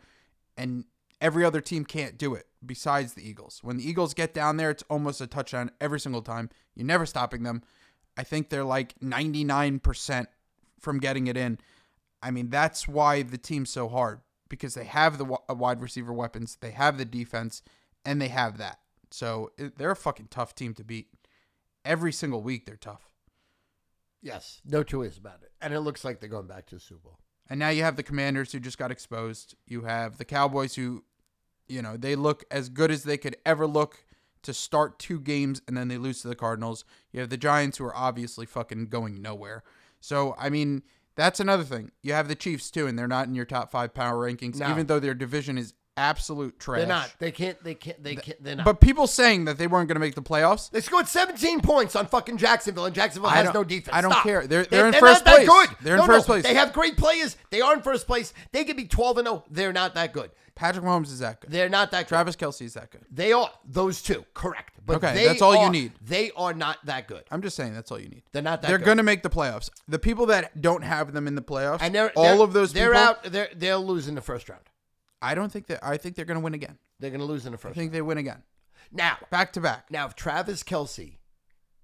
[SPEAKER 2] and every other team can't do it besides the Eagles. When the Eagles get down there, it's almost a touchdown every single time. You're never stopping them. I think they're like 99% from getting it in. I mean, that's why the team's so hard because they have the wi- wide receiver weapons, they have the defense, and they have that. So they're a fucking tough team to beat. Every single week, they're tough.
[SPEAKER 1] Yes, no two ways about it. And it looks like they're going back to the Super Bowl.
[SPEAKER 2] And now you have the Commanders who just got exposed. You have the Cowboys who, you know, they look as good as they could ever look to start two games and then they lose to the Cardinals. You have the Giants who are obviously fucking going nowhere. So, I mean, that's another thing. You have the Chiefs too, and they're not in your top five power rankings,
[SPEAKER 1] No.
[SPEAKER 2] even though their division is absolute trash.
[SPEAKER 1] They're not. They can't. They can't. They can't. They're not.
[SPEAKER 2] But people saying that they weren't going to make the playoffs,
[SPEAKER 1] They scored 17 points on fucking Jacksonville, and Jacksonville
[SPEAKER 2] I
[SPEAKER 1] has
[SPEAKER 2] don't-
[SPEAKER 1] no defense.
[SPEAKER 2] I don't
[SPEAKER 1] Stop.
[SPEAKER 2] care. They're-
[SPEAKER 1] They-
[SPEAKER 2] they're in first
[SPEAKER 1] not that
[SPEAKER 2] place.
[SPEAKER 1] good.
[SPEAKER 2] They're in
[SPEAKER 1] No,
[SPEAKER 2] first place.
[SPEAKER 1] They have great players. They are in first place. They could be 12 and 0. They're not that good.
[SPEAKER 2] Patrick Mahomes is that good.
[SPEAKER 1] They're not that good.
[SPEAKER 2] Travis Kelce is that good.
[SPEAKER 1] They are those two, correct? But
[SPEAKER 2] Okay,
[SPEAKER 1] they
[SPEAKER 2] that's all you
[SPEAKER 1] are-
[SPEAKER 2] need.
[SPEAKER 1] They are not that good.
[SPEAKER 2] I'm just saying that's all you need.
[SPEAKER 1] They're not that
[SPEAKER 2] They're
[SPEAKER 1] good.
[SPEAKER 2] going to make the playoffs. The people that don't have them in the playoffs,
[SPEAKER 1] And they're
[SPEAKER 2] all
[SPEAKER 1] they're-
[SPEAKER 2] of those
[SPEAKER 1] They're
[SPEAKER 2] people,
[SPEAKER 1] out. They're they'll lose in the first round.
[SPEAKER 2] I don't think that. I think they're going to win again.
[SPEAKER 1] They're going to lose in the
[SPEAKER 2] I
[SPEAKER 1] first.
[SPEAKER 2] think they win again.
[SPEAKER 1] Now,
[SPEAKER 2] back to back.
[SPEAKER 1] now if Travis Kelce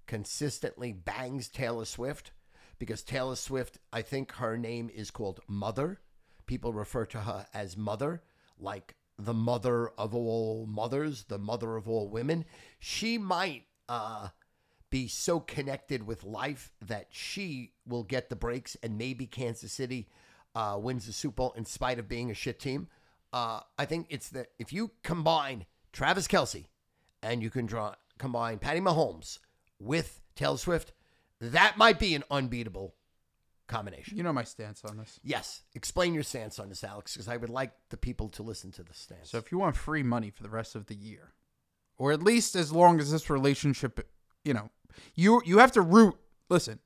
[SPEAKER 1] consistently bangs Taylor Swift, because Taylor Swift, I think her name is called Mother. People refer to her as Mother, like the mother of all mothers, the mother of all women. She might uh, be so connected with life that she will get the breaks, and maybe Kansas City uh, wins the Super Bowl in spite of being a shit team. Uh, I think it's that if you combine Travis Kelce and you can draw combine Patty Mahomes with Taylor Swift, that might be an unbeatable combination.
[SPEAKER 2] You know my stance on this.
[SPEAKER 1] Yes, explain your stance on this, Alex, because I would like the people to listen to the stance.
[SPEAKER 2] So if you want free money for the rest of the year, or at least as long as this relationship, you know, you you have to root. Listen,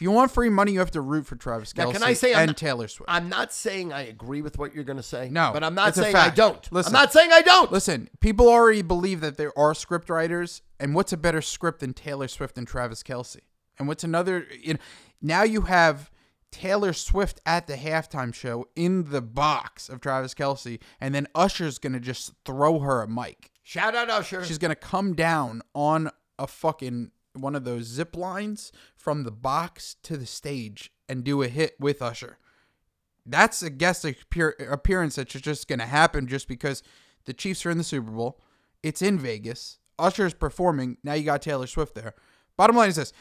[SPEAKER 2] if you want free money, you have to root for Travis
[SPEAKER 1] Now,
[SPEAKER 2] Kelce
[SPEAKER 1] can I say I'm
[SPEAKER 2] and
[SPEAKER 1] not-
[SPEAKER 2] Taylor Swift.
[SPEAKER 1] I'm not saying I agree with what you're going to say.
[SPEAKER 2] No,
[SPEAKER 1] but I'm not saying I don't.
[SPEAKER 2] Listen.
[SPEAKER 1] I'm not saying I don't.
[SPEAKER 2] Listen, people already believe that there are script writers, and what's a better script than Taylor Swift and Travis Kelce? And what's another? You know, now you have Taylor Swift at the halftime show in the box of Travis Kelce, and then Usher's gonna just throw her a mic.
[SPEAKER 1] Shout out Usher.
[SPEAKER 2] She's gonna come down on a fucking one of those zip lines from the box to the stage and do a hit with Usher. That's a guest appear- appearance that's just gonna happen just because the Chiefs are in the Super Bowl. It's in Vegas. Usher is performing. Now you got Taylor Swift there. Bottom line is this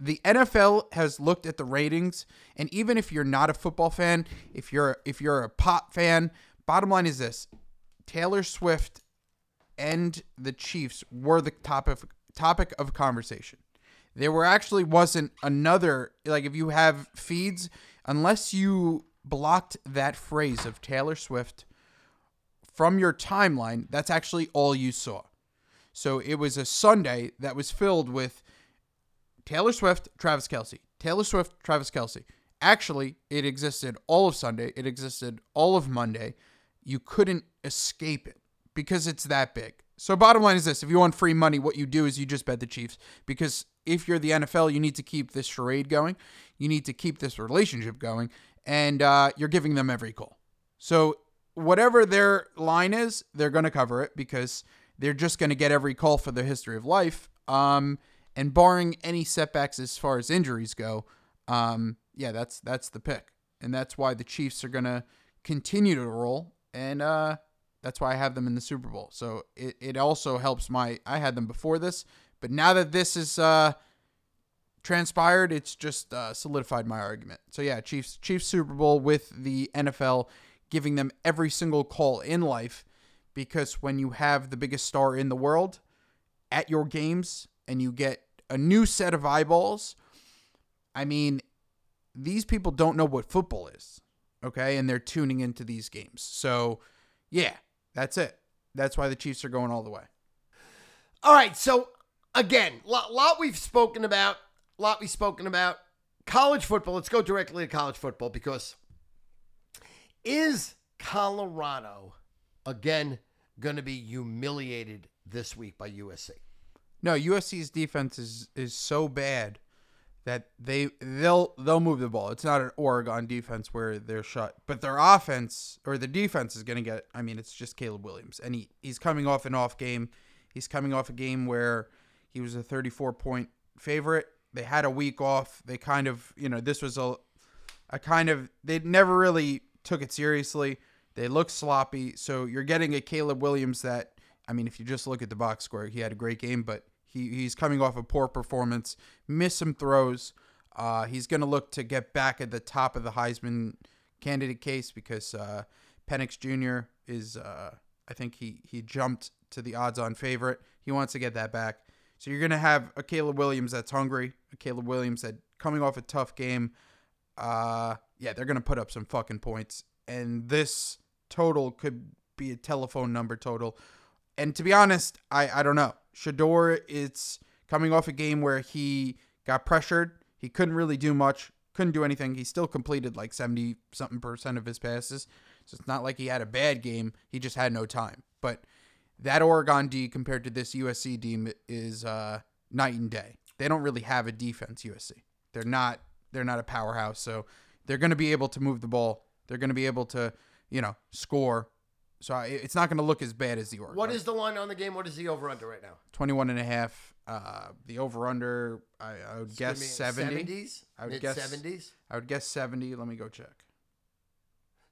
[SPEAKER 2] the NFL has looked at the ratings, and even if you're not a football fan, if you're if you're a pop fan, bottom line is this: Taylor Swift and the Chiefs were the topic topic of conversation. There were actually wasn't another like if you have feeds, unless you blocked that phrase of Taylor Swift from your timeline, that's actually all you saw. So it was a Sunday that was filled with Taylor Swift, Travis Kelce. Taylor Swift, Travis Kelce. Actually, it existed all of Sunday. It existed all of Monday. You couldn't escape it because it's that big. So, bottom line is this if you want free money, what you do is you just bet the Chiefs. Because if you're the NFL, you need to keep this charade going. You need to keep this relationship going. And uh, you're giving them every call. So, whatever their line is, they're going to cover it because they're just going to get every call for their history of life. Um, and barring any setbacks as far as injuries go, um, yeah, that's that's the pick, and that's why the Chiefs are gonna continue to roll, and uh, that's why I have them in the Super Bowl. So it, it also helps my I had them before this, but now that this is uh, transpired, it's just uh, solidified my argument. So yeah, Chiefs Chiefs Super Bowl with the NFL giving them every single call in life, because when you have the biggest star in the world at your games and you get a new set of eyeballs. I mean, these people don't know what football is, okay? And they're tuning into these games. So, yeah, that's it. That's why the Chiefs are going all the way.
[SPEAKER 1] All right, so again, lot, lot we've spoken about, lot we've spoken about college football. Let's go directly to college football because is Colorado again going to be humiliated this week by USC?
[SPEAKER 2] No, USC's defense is is so bad that they they'll they'll move the ball. It's not an Oregon defense where they're shut, but their offense or the defense is going to get. I mean, it's just Caleb Williams, and he he's coming off an off game. He's coming off a game where he was a 34 point favorite. They had a week off. They kind of you know this was a a kind of they never really took it seriously. They look sloppy. So you're getting a Caleb Williams that I mean, if you just look at the box score, he had a great game, but he, he's coming off a poor performance, missed some throws. Uh, he's going to look to get back at the top of the Heisman candidate case because uh, Penix Jr. is, uh, I think he, he jumped to the odds on favorite. He wants to get that back. So you're going to have a Caleb Williams that's hungry, a Caleb Williams that coming off a tough game. Uh, yeah, they're going to put up some fucking points. And this total could be a telephone number total. And to be honest, I, I don't know. Shedeur, it's coming off a game where he got pressured. He couldn't really do much, couldn't do anything. He still completed like 70 something percent of his passes. So it's not like he had a bad game. He just had no time. But that Oregon D compared to this USC D is uh, night and day. They don't really have a defense, USC. They're not they're not a powerhouse. So they're going to be able to move the ball. They're going to be able to, you know, score. So it's not going to look as bad as the Oregon.
[SPEAKER 1] What is the line on the game? What is the over under right now?
[SPEAKER 2] 21 and a half. Uh, the over under, I, I would
[SPEAKER 1] It's
[SPEAKER 2] guess 70.
[SPEAKER 1] 70s?
[SPEAKER 2] I would
[SPEAKER 1] Mid
[SPEAKER 2] guess
[SPEAKER 1] 70s.
[SPEAKER 2] I would guess 70. Let me go check.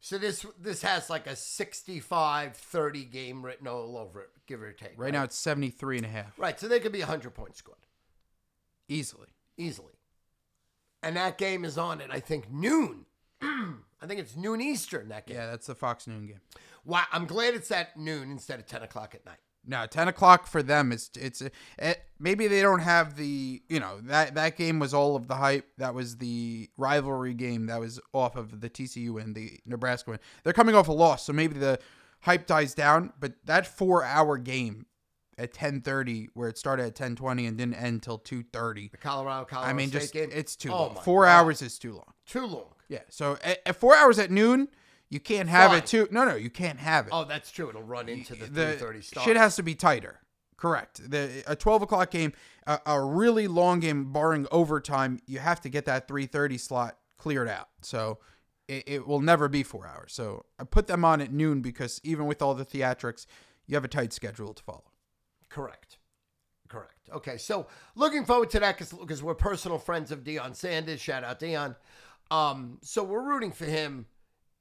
[SPEAKER 1] So this this has like a 65-30 game written all over it, give or take.
[SPEAKER 2] Right now it's 73 and a half.
[SPEAKER 1] Right, so they could be 100 points scored
[SPEAKER 2] Easily.
[SPEAKER 1] easily. And that game is on at I think noon. I think it's noon Eastern that game.
[SPEAKER 2] Yeah, that's the Fox noon game.
[SPEAKER 1] Wow, I'm glad it's at noon instead of 10 o'clock at night.
[SPEAKER 2] No, 10 o'clock for them is it's it, maybe they don't have the you know that that game was all of the hype. That was the rivalry game that was off of the TCU and the Nebraska win. They're coming off a loss, so maybe the hype dies down. But that four hour game at 10:30, where it started at 10:20 and didn't end till 2:30.
[SPEAKER 1] The Colorado Colorado
[SPEAKER 2] I mean,
[SPEAKER 1] State
[SPEAKER 2] just
[SPEAKER 1] game.
[SPEAKER 2] it's too
[SPEAKER 1] Oh
[SPEAKER 2] long. Four
[SPEAKER 1] God.
[SPEAKER 2] hours is too long.
[SPEAKER 1] too long.
[SPEAKER 2] Yeah. So at, at four hours at noon, you can't have it too. No, no, you can't have it.
[SPEAKER 1] Oh, that's true. It'll run into the,
[SPEAKER 2] the
[SPEAKER 1] 3:30 start.
[SPEAKER 2] shit has to be tighter Correct. The a twelve o'clock game, a, a really long game, barring overtime, you have to get that three thirty slot cleared out. So it, it will never be four hours. So I put them on at noon because even with all the theatrics, you have a tight schedule to follow.
[SPEAKER 1] Correct. Correct. Okay, so looking forward to that because we're personal friends of Deion Sanders. Shout out Deion. Um, so we're rooting for him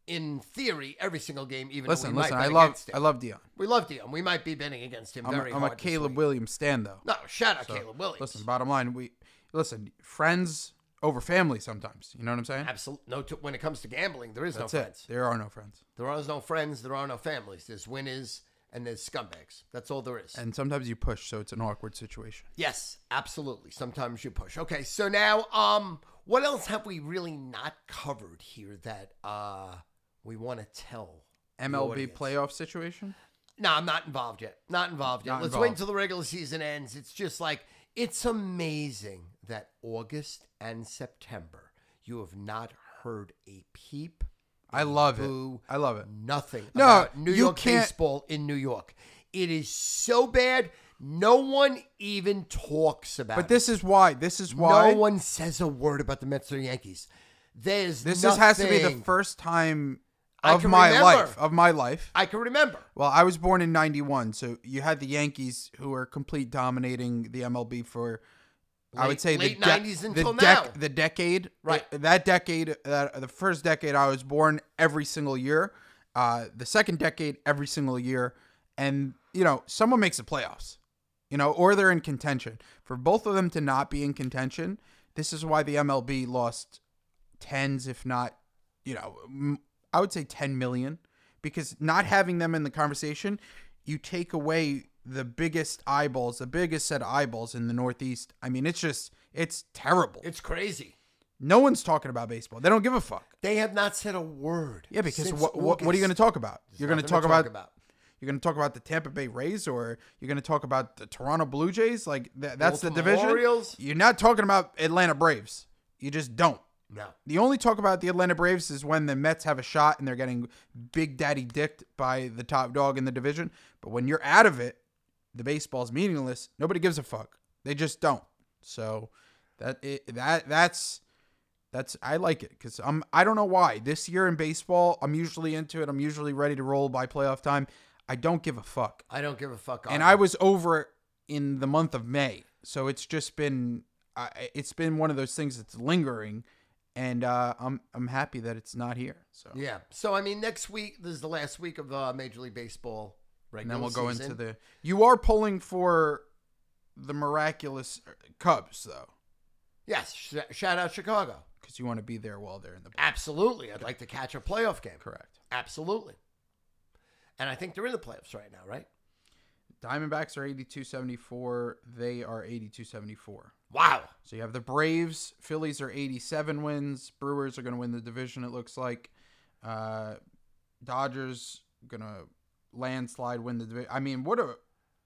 [SPEAKER 1] in theory every single game. Even
[SPEAKER 2] Listen, listen. I love. I love Deion.
[SPEAKER 1] we love Deion. We might be betting against him
[SPEAKER 2] I'm,
[SPEAKER 1] very
[SPEAKER 2] a, I'm a Caleb. Williams stand though.
[SPEAKER 1] No, shout out
[SPEAKER 2] So,
[SPEAKER 1] Caleb Williams.
[SPEAKER 2] Listen, bottom line, we listen. Friends over family sometimes. You know what I'm saying?
[SPEAKER 1] Absolutely. No, to, when it comes to gambling, there is
[SPEAKER 2] That's
[SPEAKER 1] no
[SPEAKER 2] it.
[SPEAKER 1] friends.
[SPEAKER 2] There are no friends,
[SPEAKER 1] There are no friends. There are no families. There's winners and there's scumbags. That's all there is.
[SPEAKER 2] and sometimes you push, so it's an awkward situation.
[SPEAKER 1] Yes, absolutely. Sometimes you push. Okay, so now, um, what else have we really not covered here that uh we want to tell?
[SPEAKER 2] MLB
[SPEAKER 1] audience?
[SPEAKER 2] playoff situation.
[SPEAKER 1] No, I'm not involved yet. Not involved yet.
[SPEAKER 2] Not
[SPEAKER 1] Let's
[SPEAKER 2] involved.
[SPEAKER 1] wait until the regular season ends. It's just like it's amazing that August and September you have not heard a peep.
[SPEAKER 2] I love it. I love it.
[SPEAKER 1] Nothing
[SPEAKER 2] No,
[SPEAKER 1] about New York
[SPEAKER 2] can't-
[SPEAKER 1] baseball in New York. It is so bad. No one even talks about
[SPEAKER 2] But
[SPEAKER 1] it.
[SPEAKER 2] this is why. This is why.
[SPEAKER 1] No one says a word about the Mets or Yankees. There's
[SPEAKER 2] this is,
[SPEAKER 1] nothing
[SPEAKER 2] has to be the first time of my
[SPEAKER 1] remember.
[SPEAKER 2] life. Of my life.
[SPEAKER 1] I can remember.
[SPEAKER 2] Well, I was born in '91, so you had the Yankees who were complete dominating the MLB for. I would say
[SPEAKER 1] late
[SPEAKER 2] the de-
[SPEAKER 1] 90s
[SPEAKER 2] the
[SPEAKER 1] until
[SPEAKER 2] dec-
[SPEAKER 1] now.
[SPEAKER 2] the decade,
[SPEAKER 1] Right.
[SPEAKER 2] That decade, uh, the first decade, I was born every single year. Uh, the second decade, every single year, and you know, someone makes the playoffs, you know, or they're in contention. For both of them to not be in contention, this is why the MLB lost tens, if not, you know, I would say 10 million because not having them in the conversation, you take away the biggest eyeballs, the biggest set of eyeballs in the Northeast. I mean, it's just, it's terrible.
[SPEAKER 1] It's crazy.
[SPEAKER 2] no one's talking about baseball. They don't give a fuck.
[SPEAKER 1] They have not said a word.
[SPEAKER 2] Yeah, because what, what, what are you going to talk about?
[SPEAKER 1] There's
[SPEAKER 2] You're going to talk, about, you're going to talk about the Tampa Bay Rays or you're going to talk about the Toronto Blue Jays? Like th- that's the division.
[SPEAKER 1] Orioles?
[SPEAKER 2] You're not talking about Atlanta Braves. You just don't.
[SPEAKER 1] No.
[SPEAKER 2] The only talk about the Atlanta Braves is when the Mets have a shot and they're getting big daddy dicked by the top dog in the division. But when you're out of it, the baseball's meaningless. Nobody gives a fuck. They just don't. So that it, that that's that's I like it because I'm I don't know why this year in baseball I'm usually into it. I'm usually ready to roll by playoff time. I don't give a fuck.
[SPEAKER 1] I don't give a fuck.
[SPEAKER 2] And. I was over in the month of May, so it's just been uh, it's been one of those things that's lingering, and uh, I'm I'm happy that it's not here. So
[SPEAKER 1] Yeah. So I mean, next week this is the last week of uh, Major League Baseball.
[SPEAKER 2] Right.
[SPEAKER 1] And
[SPEAKER 2] then we'll go
[SPEAKER 1] season.
[SPEAKER 2] into the. You are pulling for the miraculous Cubs though,
[SPEAKER 1] Yes. Sh- shout out Chicago.
[SPEAKER 2] because you want to be there while they're in the.
[SPEAKER 1] Absolutely. I'd like to catch a playoff game.
[SPEAKER 2] Correct.
[SPEAKER 1] Absolutely. And I think they're in the playoffs right now, right?
[SPEAKER 2] Diamondbacks are 82-74. They are 82-74.
[SPEAKER 1] Wow.
[SPEAKER 2] So you have the Braves. Phillies are 87 wins. Brewers are going to win the division, it looks like. Uh, Dodgers going to landslide win the division. I mean, what a.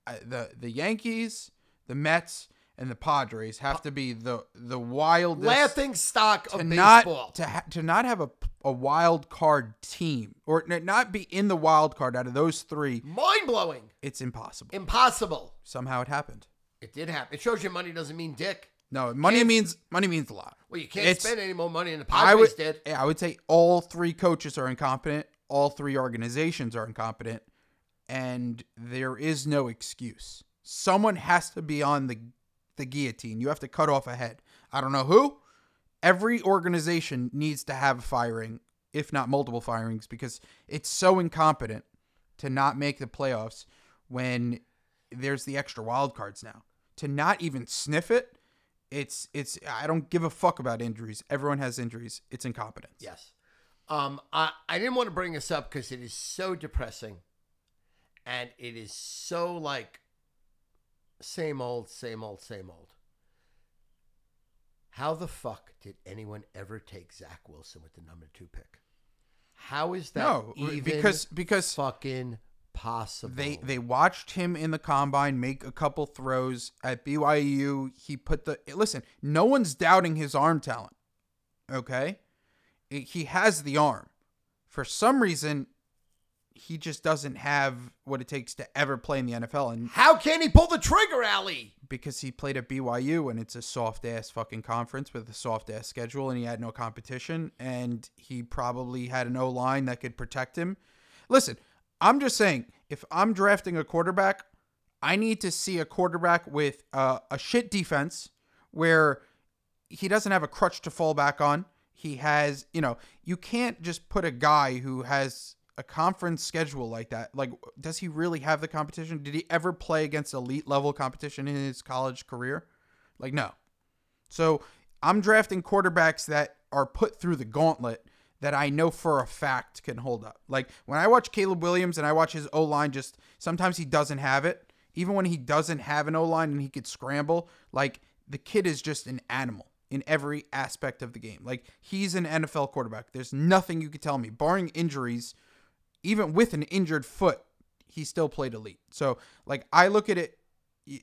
[SPEAKER 2] I- The, the Yankees, the Mets, and the Padres have uh, to be the the wildest
[SPEAKER 1] Laughing stock
[SPEAKER 2] to
[SPEAKER 1] of
[SPEAKER 2] not
[SPEAKER 1] baseball.
[SPEAKER 2] to ha- to not have a, a wild card team or not be in the wild card out of those three.
[SPEAKER 1] Mind blowing.
[SPEAKER 2] It's impossible.
[SPEAKER 1] Impossible.
[SPEAKER 2] Somehow it happened.
[SPEAKER 1] It did happen. It shows you money doesn't mean dick.
[SPEAKER 2] No, money
[SPEAKER 1] Can't-
[SPEAKER 2] means money means a lot.
[SPEAKER 1] Well, you can't
[SPEAKER 2] It's-
[SPEAKER 1] spend any more money in the
[SPEAKER 2] I
[SPEAKER 1] Padres
[SPEAKER 2] would,
[SPEAKER 1] did.
[SPEAKER 2] yeah, I would say all three coaches are incompetent. All three organizations are incompetent, and there is no excuse. Someone has to be on the the guillotine. You have to cut off a head. I don't know who. Every organization needs to have a firing, if not multiple firings, because it's so incompetent to not make the playoffs when there's the extra wild cards now. To not even sniff it, it's it's I don't give a fuck about injuries. Everyone has injuries. It's incompetence.
[SPEAKER 1] Yes. Um, I, I didn't want to bring this up because it is so depressing and it is so like same old, same old, same old. How the fuck did anyone ever take Zach Wilson with the number two pick? How is that
[SPEAKER 2] No,
[SPEAKER 1] even
[SPEAKER 2] because because
[SPEAKER 1] fucking possible?
[SPEAKER 2] they they watched him in the combine make a couple throws at BYU. He put the listen. No one's doubting his arm talent. Okay, he has the arm. For some reason, he just doesn't have what it takes to ever play in the NFL. And
[SPEAKER 1] How can he pull the trigger, Ali?
[SPEAKER 2] because he played at BYU and it's a soft ass fucking conference with a soft ass schedule and he had no competition and he probably had an O line that could protect him. Listen, I'm just saying, if I'm drafting a quarterback, I need to see a quarterback with uh, a shit defense where he doesn't have a crutch to fall back on. He has, you know, you can't just put a guy who has a conference schedule like that. Like, does he really have the competition? Did he ever play against elite level competition in his college career? Like, no. So I'm drafting quarterbacks that are put through the gauntlet that I know for a fact can hold up. Like when I watch Caleb Williams and I watch his O line, just sometimes he doesn't have it. Even when he doesn't have an O line and he could scramble, like the kid is just an animal in every aspect of the game. Like he's an NFL quarterback. There's nothing you could tell me, barring injuries, even with an injured foot, he still played elite. So like I look at it,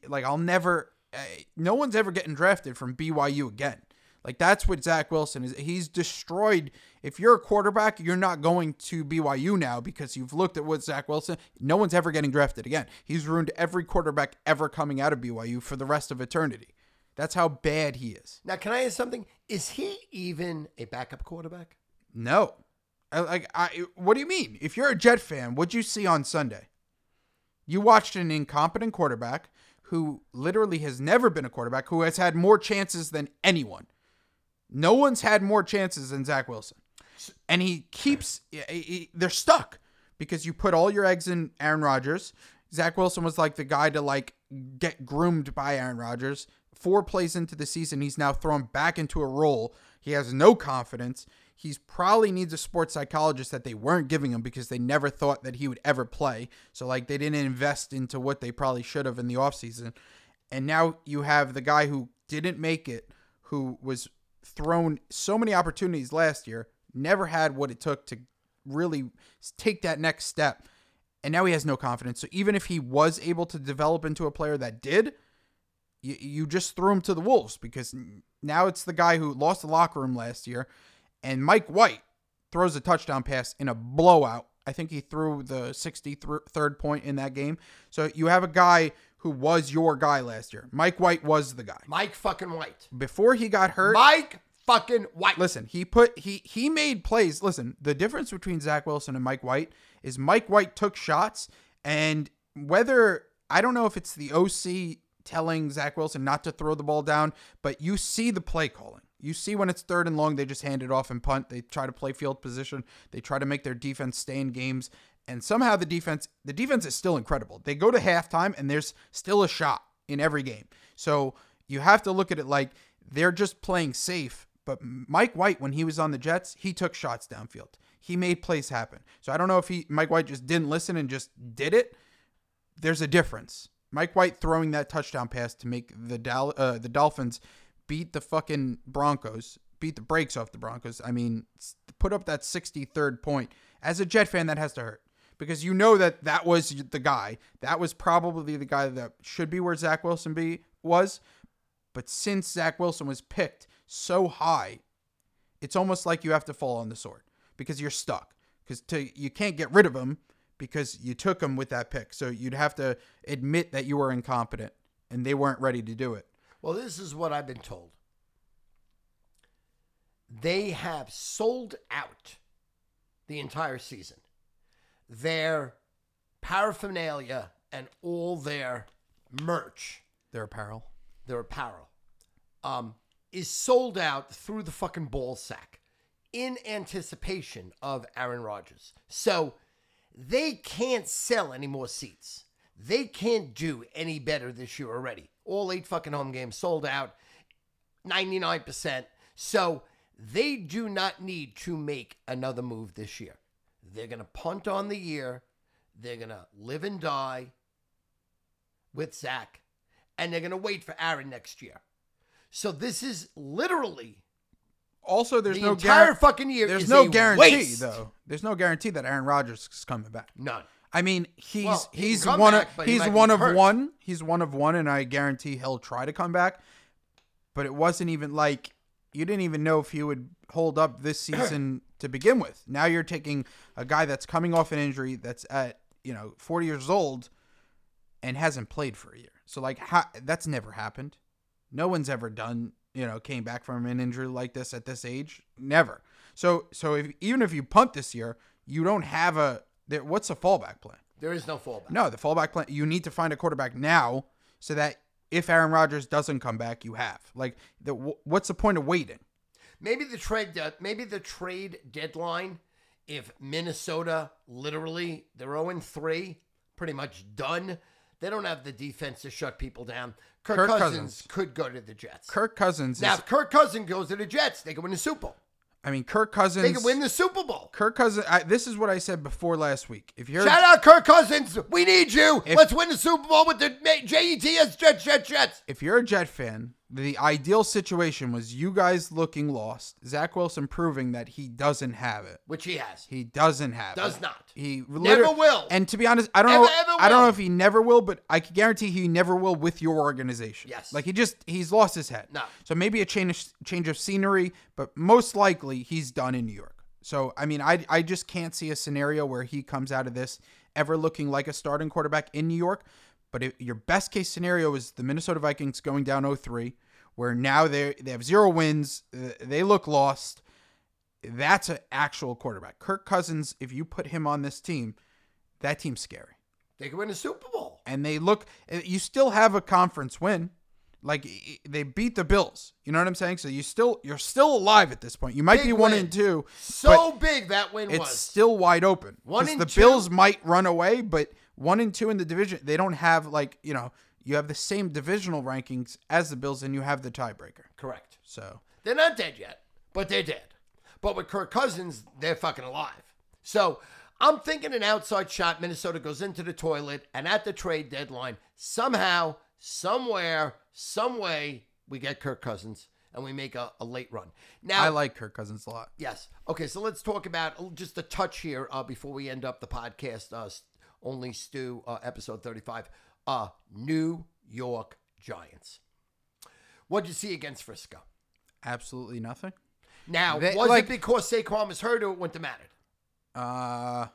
[SPEAKER 2] like I'll never, uh, no one's ever getting drafted from BYU again. Like that's what Zach Wilson is. He's destroyed. If you're a quarterback, you're not going to BYU now because you've looked at what Zach Wilson. No one's ever getting drafted again. He's ruined every quarterback ever coming out of BYU for the rest of eternity. That's how bad he is.
[SPEAKER 1] Now, can I ask something? Is he even a backup quarterback?
[SPEAKER 2] No, like I. What do you mean? If you're a Jet fan, what'd you see on Sunday? You watched an incompetent quarterback who literally has never been a quarterback who has had more chances than anyone. No one's had more chances than Zach Wilson. And he keeps, he- he- they're stuck because you put all your eggs in Aaron Rodgers. Zach Wilson was like the guy to like get groomed by Aaron Rodgers. Four plays into the season, he's now thrown back into a role. He has no confidence. He's probably needs a sports psychologist that they weren't giving him because they never thought that he would ever play. So like they didn't invest into what they probably should have in the offseason. And now you have the guy who didn't make it, who was thrown so many opportunities last year, never had what it took to really take that next step. And now he has no confidence. So even if he was able to develop into a player that did, you, you just threw him to the wolves because now it's the guy who lost the locker room last year. And Mike White throws a touchdown pass in a blowout. I think he threw the 63rd point in that game. So you have a guy who was your guy last year. Mike White was the guy.
[SPEAKER 1] Mike fucking White.
[SPEAKER 2] Before he got hurt,
[SPEAKER 1] Mike fucking White.
[SPEAKER 2] listen, he put he he made plays. Listen, the difference between Zach Wilson and Mike White is Mike White took shots, and whether I don't know if it's the OC telling Zach Wilson not to throw the ball down, but you see the play calling. You see when it's third and long, they just hand it off and punt. They try to play field position. They try to make their defense stay in games. And somehow the defense, the defense is still incredible. They go to halftime and there's still a shot in every game. So you have to look at it like they're just playing safe. But Mike White, when he was on the Jets, he took shots downfield. He made plays happen. So I don't know if he Mike White just didn't listen and just did it. There's a difference. Mike White throwing that touchdown pass to make the Dal- uh, the Dolphins beat the fucking Broncos, beat the brakes off the Broncos. I mean, put up that 63rd point. As a Jet fan, that has to hurt because you know that that was the guy. That was probably the guy that should be where Zach Wilson be was. But since Zach Wilson was picked so high, it's almost like you have to fall on the sword because you're stuck. Because you can't get rid of him because you took him with that pick. So you'd have to admit that you were incompetent and they weren't ready to do it.
[SPEAKER 1] Well, this is what I've been told. They have sold out the entire season. Their paraphernalia and all their merch,
[SPEAKER 2] Their apparel.
[SPEAKER 1] their apparel, um, is sold out through the fucking ball sack in anticipation of Aaron Rodgers. So they can't sell any more seats. They can't do any better this year already. All eight fucking home games sold out, 99%. So they do not need to make another move this year. They're going to punt on the year. They're going to live and die with Zach. And they're going to wait for Aaron next year. So this is literally
[SPEAKER 2] Also, there's
[SPEAKER 1] the
[SPEAKER 2] no
[SPEAKER 1] entire
[SPEAKER 2] guar-
[SPEAKER 1] fucking year.
[SPEAKER 2] There's no guarantee
[SPEAKER 1] waste.
[SPEAKER 2] though. There's no guarantee that Aaron Rodgers is coming back.
[SPEAKER 1] None.
[SPEAKER 2] I mean, he's
[SPEAKER 1] Well, he
[SPEAKER 2] he's one
[SPEAKER 1] back,
[SPEAKER 2] of
[SPEAKER 1] he
[SPEAKER 2] he's one of
[SPEAKER 1] hurt.
[SPEAKER 2] one. He's one of one, and I guarantee he'll try to come back. But it wasn't even like you didn't even know if he would hold up this season to begin with. Now you're taking a guy that's coming off an injury that's at you know 40 years old and hasn't played for a year. So like how, that's never happened. No one's ever done you know came back from an injury like this at this age. Never. So so if even if you punt this year, you don't have a there. What's a fallback plan?
[SPEAKER 1] There is no fallback.
[SPEAKER 2] No, the fallback plan. You need to find a quarterback now so that if Aaron Rodgers doesn't come back, you have like the. What's the point of waiting?
[SPEAKER 1] Maybe the trade. Uh, maybe the trade deadline. If Minnesota literally they're 0 3, pretty much done. They don't have the defense to shut people down. Kirk,
[SPEAKER 2] Kirk
[SPEAKER 1] Cousins,
[SPEAKER 2] Cousins.
[SPEAKER 1] could go to the Jets.
[SPEAKER 2] Kirk Cousins
[SPEAKER 1] now,
[SPEAKER 2] is.
[SPEAKER 1] if Kirk Cousins goes to the Jets, they can win the Super Bowl.
[SPEAKER 2] I mean, Kirk Cousins.
[SPEAKER 1] They can win the Super Bowl.
[SPEAKER 2] Kirk Cousins. I, this is what I said before last week. If you're
[SPEAKER 1] Shout out Kirk Cousins. We need you.
[SPEAKER 2] If-
[SPEAKER 1] Let's win the Super Bowl with the Jets, Jets, Jets, Jets.
[SPEAKER 2] if you're a Jet fan, the ideal situation was you guys looking lost, Zach Wilson proving that he doesn't have it.
[SPEAKER 1] Which he has.
[SPEAKER 2] He doesn't have
[SPEAKER 1] Does
[SPEAKER 2] it.
[SPEAKER 1] not.
[SPEAKER 2] He
[SPEAKER 1] Never will.
[SPEAKER 2] And to be honest, I don't
[SPEAKER 1] Ever,
[SPEAKER 2] know.
[SPEAKER 1] ever
[SPEAKER 2] I don't know if he never will, but I can guarantee he never will with your organization.
[SPEAKER 1] Yes.
[SPEAKER 2] Like he just he's lost his head.
[SPEAKER 1] No.
[SPEAKER 2] So maybe a change change of scenery, but most likely he's done in New York. So I mean, I I just can't see a scenario where he comes out of this ever looking like a starting quarterback in New York. But if, your best case scenario is the Minnesota Vikings going down 0-3, where now they they have zero wins, uh, they look lost. That's an actual quarterback. Kirk Cousins, if you put him on this team, that team's scary.
[SPEAKER 1] They can win the Super Bowl.
[SPEAKER 2] And they look, uh, you still have a conference win. Like they beat the Bills. You know what I'm saying? So you still you're still alive at this point. You might
[SPEAKER 1] Big
[SPEAKER 2] be one
[SPEAKER 1] win.
[SPEAKER 2] and two.
[SPEAKER 1] So big that win
[SPEAKER 2] it's
[SPEAKER 1] was.
[SPEAKER 2] still wide open.
[SPEAKER 1] One and
[SPEAKER 2] the
[SPEAKER 1] two?
[SPEAKER 2] Bills might run away, but one and two in the division, they don't have like you know you have the same divisional rankings as the Bills, and you have the tiebreaker.
[SPEAKER 1] Correct.
[SPEAKER 2] So
[SPEAKER 1] They're not dead yet, but they're dead. But with Kirk Cousins, they're fucking alive. So I'm thinking an outside shot. Minnesota goes into the toilet, and at the trade deadline, somehow, somewhere, some way, we get Kirk Cousins and we make a, a late run. Now,
[SPEAKER 2] I like Kirk Cousins a lot.
[SPEAKER 1] Yes. Okay, so let's talk about just a touch here uh, before we end up the podcast. Uh, OnlyStu, uh, episode thirty-five. Uh, New York Giants. What'd you see against Frisco?
[SPEAKER 2] Absolutely nothing.
[SPEAKER 1] Now,
[SPEAKER 2] They-
[SPEAKER 1] was
[SPEAKER 2] like-
[SPEAKER 1] it because Saquon was hurt or it wouldn't have mattered?
[SPEAKER 2] Uh,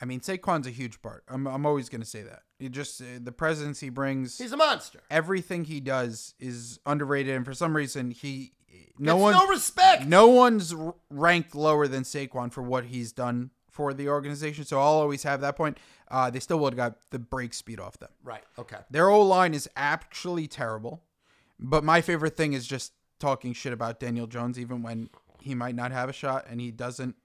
[SPEAKER 2] I mean, Saquon's a huge part. I'm, I'm always going to say that. He just, uh, the presence he brings,
[SPEAKER 1] He's a monster.
[SPEAKER 2] everything he does is underrated. And for some reason, he, no
[SPEAKER 1] Gets
[SPEAKER 2] one,
[SPEAKER 1] no respect.
[SPEAKER 2] no one's ranked lower than Saquon for what he's done for the organization. So I'll always have that point. Uh, they still would have got the break speed off them.
[SPEAKER 1] Right. Okay.
[SPEAKER 2] Their O line is actually terrible. But my favorite thing is just talking shit about Daniel Jones, even when he might not have a shot and he doesn't,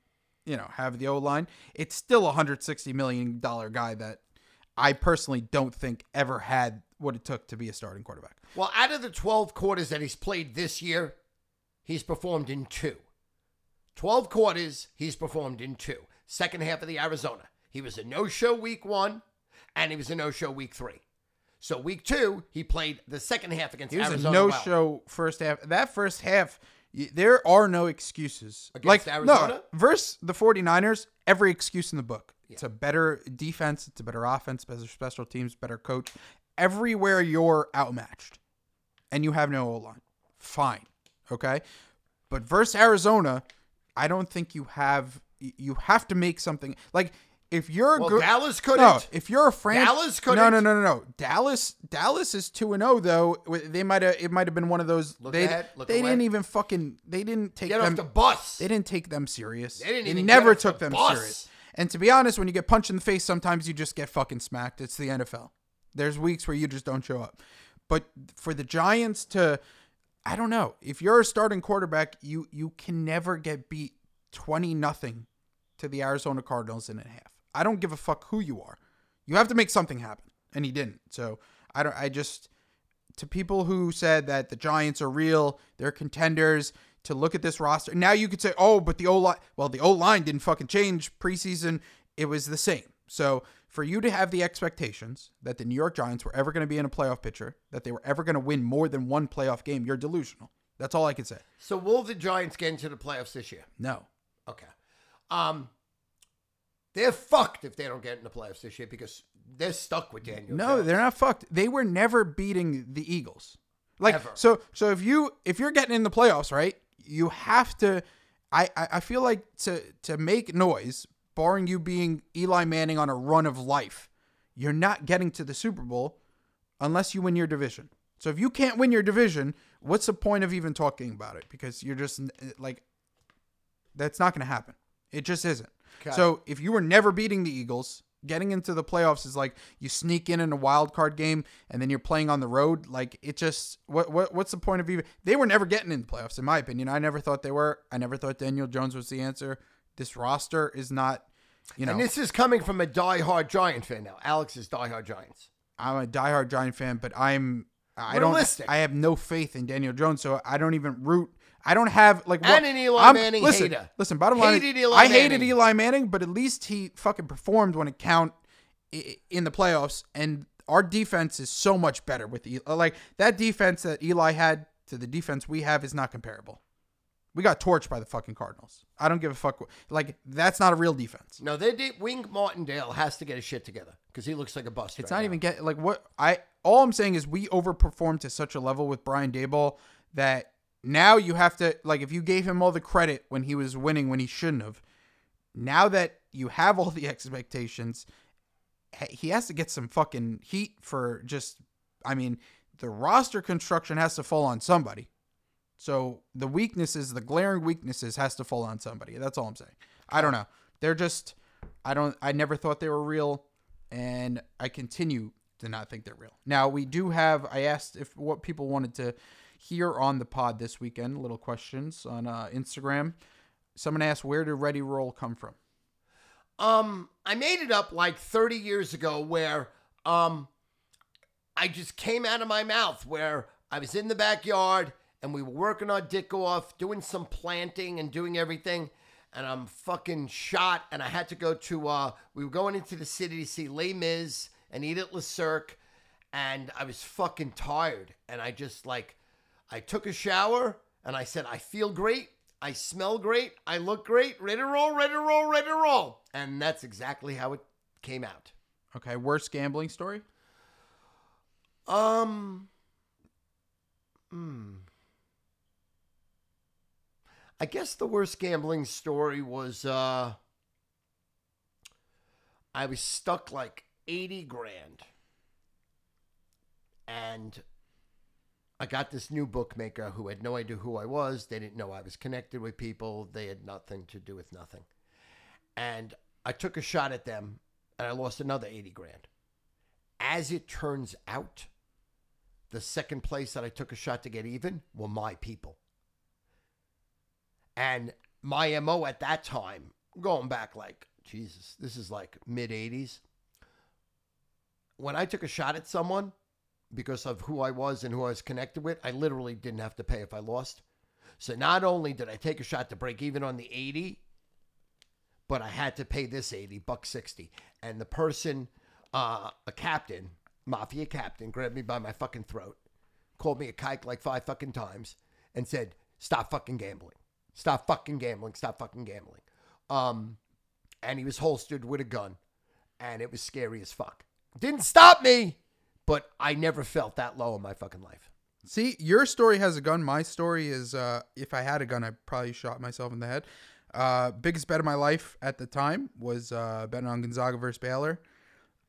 [SPEAKER 2] you know, have the O line. It's still a hundred sixty million dollar guy that I personally don't think ever had what it took to be a starting quarterback.
[SPEAKER 1] Well, out of the 12 quarters that he's played this year, he's performed in two. 12 quarters, he's performed in two. Second half of the Arizona. He was a no show week one, and he was a no show week three. So week two, he played the second half against
[SPEAKER 2] He was
[SPEAKER 1] Arizona.
[SPEAKER 2] a no
[SPEAKER 1] well.
[SPEAKER 2] show first half. That first half, y- there are no excuses.
[SPEAKER 1] Against
[SPEAKER 2] like
[SPEAKER 1] Arizona?
[SPEAKER 2] no, versus the 49ers, every excuse in the book. It's a better defense, it's a better offense, better special teams, better coach. Everywhere you're outmatched and you have no O line. Fine. Okay? But versus Arizona, I don't think you have you have to make something like if you're
[SPEAKER 1] Well, Dallas couldn't.
[SPEAKER 2] no, if you're a franchise,
[SPEAKER 1] Dallas couldn't.
[SPEAKER 2] no, no, no, no. Dallas, Dallas is two and zero though. They might have. It might have been one of those.
[SPEAKER 1] Look
[SPEAKER 2] they
[SPEAKER 1] ahead, look
[SPEAKER 2] they
[SPEAKER 1] away.
[SPEAKER 2] didn't even fucking. They didn't take
[SPEAKER 1] Get
[SPEAKER 2] them.
[SPEAKER 1] off the bus.
[SPEAKER 2] They didn't take them serious.
[SPEAKER 1] They didn't
[SPEAKER 2] They
[SPEAKER 1] even
[SPEAKER 2] never
[SPEAKER 1] get off
[SPEAKER 2] took
[SPEAKER 1] the
[SPEAKER 2] them
[SPEAKER 1] bus.
[SPEAKER 2] serious. And to be honest, when you get punched in the face, sometimes you just get fucking smacked. It's the NFL. There's weeks where you just don't show up. But for the Giants to, I don't know. If you're a starting quarterback, you you can never get beat twenty nothing to the Arizona Cardinals in a half. I don't give a fuck who you are. You have to make something happen, and he didn't. So I don't. I just to people who said that the Giants are real, they're contenders. To look at this roster now, you could say, "Oh, but the O line." Well, the O line didn't fucking change preseason. It was the same. So for you to have the expectations that the New York Giants were ever going to be in a playoff picture, that they were ever going to win more than one playoff game, you're delusional. That's all I can say.
[SPEAKER 1] so will the Giants get into the playoffs this year?
[SPEAKER 2] No.
[SPEAKER 1] Okay. Um, they're fucked if they don't get in the playoffs this year because they're stuck with Daniel.
[SPEAKER 2] No,
[SPEAKER 1] Jones.
[SPEAKER 2] they're not fucked. They were never beating the Eagles. Like
[SPEAKER 1] Ever.
[SPEAKER 2] so so if you if you're getting in the playoffs, right? You have to I, I feel like to to make noise, barring you being Eli Manning on a run of life, you're not getting to the Super Bowl unless you win your division. So if you can't win your division, what's the point of even talking about it? Because you're just like that's not going to happen. It just isn't.
[SPEAKER 1] Okay.
[SPEAKER 2] So if you were never beating the Eagles, getting into the playoffs is like you sneak in in a wild card game and then you're playing on the road. Like it just what what what's the point of even? They were never getting in the playoffs, in my opinion. I never thought they were. I never thought Daniel Jones was the answer. This roster is not. You know,
[SPEAKER 1] And this is coming from a diehard Giant fan now. Alex is diehard Giants.
[SPEAKER 2] I'm a diehard Giant fan, but I'm I
[SPEAKER 1] Realistic.
[SPEAKER 2] don't I have no faith in Daniel Jones, so I don't even root. I don't have like
[SPEAKER 1] And an Eli Manning
[SPEAKER 2] listen,
[SPEAKER 1] hater.
[SPEAKER 2] Listen, bottom line,
[SPEAKER 1] Hated
[SPEAKER 2] is, I hated
[SPEAKER 1] Manning.
[SPEAKER 2] Eli Manning, but at least he fucking performed when it count in the playoffs, and our defense is so much better with Eli. Uh, like that defense that Eli had to the defense we have is not comparable. We got torched by the fucking Cardinals. I don't give a fuck. Like that's not a real defense.
[SPEAKER 1] No, they did. Wink Martindale has to get his shit together because he looks like a bust.
[SPEAKER 2] It's
[SPEAKER 1] right
[SPEAKER 2] not
[SPEAKER 1] now.
[SPEAKER 2] even get like what I all I'm saying is we overperformed to such a level with Brian Daboll that now you have to like if you gave him all the credit when he was winning when he shouldn't have. Now that you have all the expectations, he- has to get some fucking heat for just I mean, the roster construction has to fall on somebody. So the weaknesses, the glaring weaknesses has to fall on somebody. That's all I'm saying. I don't know. They're just I don't I never thought they were real and I continue to not think they're real. Now we do have. I asked if what people wanted to hear on the pod this weekend. Little questions on uh, Instagram. Someone asked, "Where did Ready Roll come from?"
[SPEAKER 1] Um, I made it up like 30 years ago where um I just came out of my mouth where I was in the backyard and we were working our dick off, doing some planting and doing everything. And I'm fucking shot. And I had to go to, uh, we were going into the city to see Les Mis and at Le Cirque. And I was fucking tired. And I just like, I took a shower and I said, I feel great. I smell great. I look great. Ready to roll, ready to roll, ready to roll. And that's exactly how it came out.
[SPEAKER 2] Okay, worst gambling story.
[SPEAKER 1] Um. Hmm. I guess the worst gambling story was uh I was stuck like 80 grand. And I got this new bookmaker who had no idea who I was. They didn't know I was connected with people. They had nothing to do with nothing. And I took a shot at them and I lost another 80 grand. As it turns out, the second place that I took a shot to get even were my people. And my MO at that time, going back like, Jesus, this is like mid 80s. When I took a shot at someone because of who I was and who I was connected with, I literally didn't have to pay if I lost. So not only did I take a shot to break even on the 80, but I had to pay this 80, buck 60. And the person, uh, a captain, mafia captain, grabbed me by my fucking throat, called me a kike like five fucking times, and said, stop fucking gambling. Stop fucking gambling. Stop fucking gambling. Um, and he was holstered with a gun, and it was scary as fuck. Didn't stop me, but I never felt that low in my fucking life.
[SPEAKER 2] See, your story has a gun. My story is, uh, if I had a gun, I probably shot myself in the head. Uh, biggest bet of my life at the time was uh, betting on Gonzaga versus Baylor.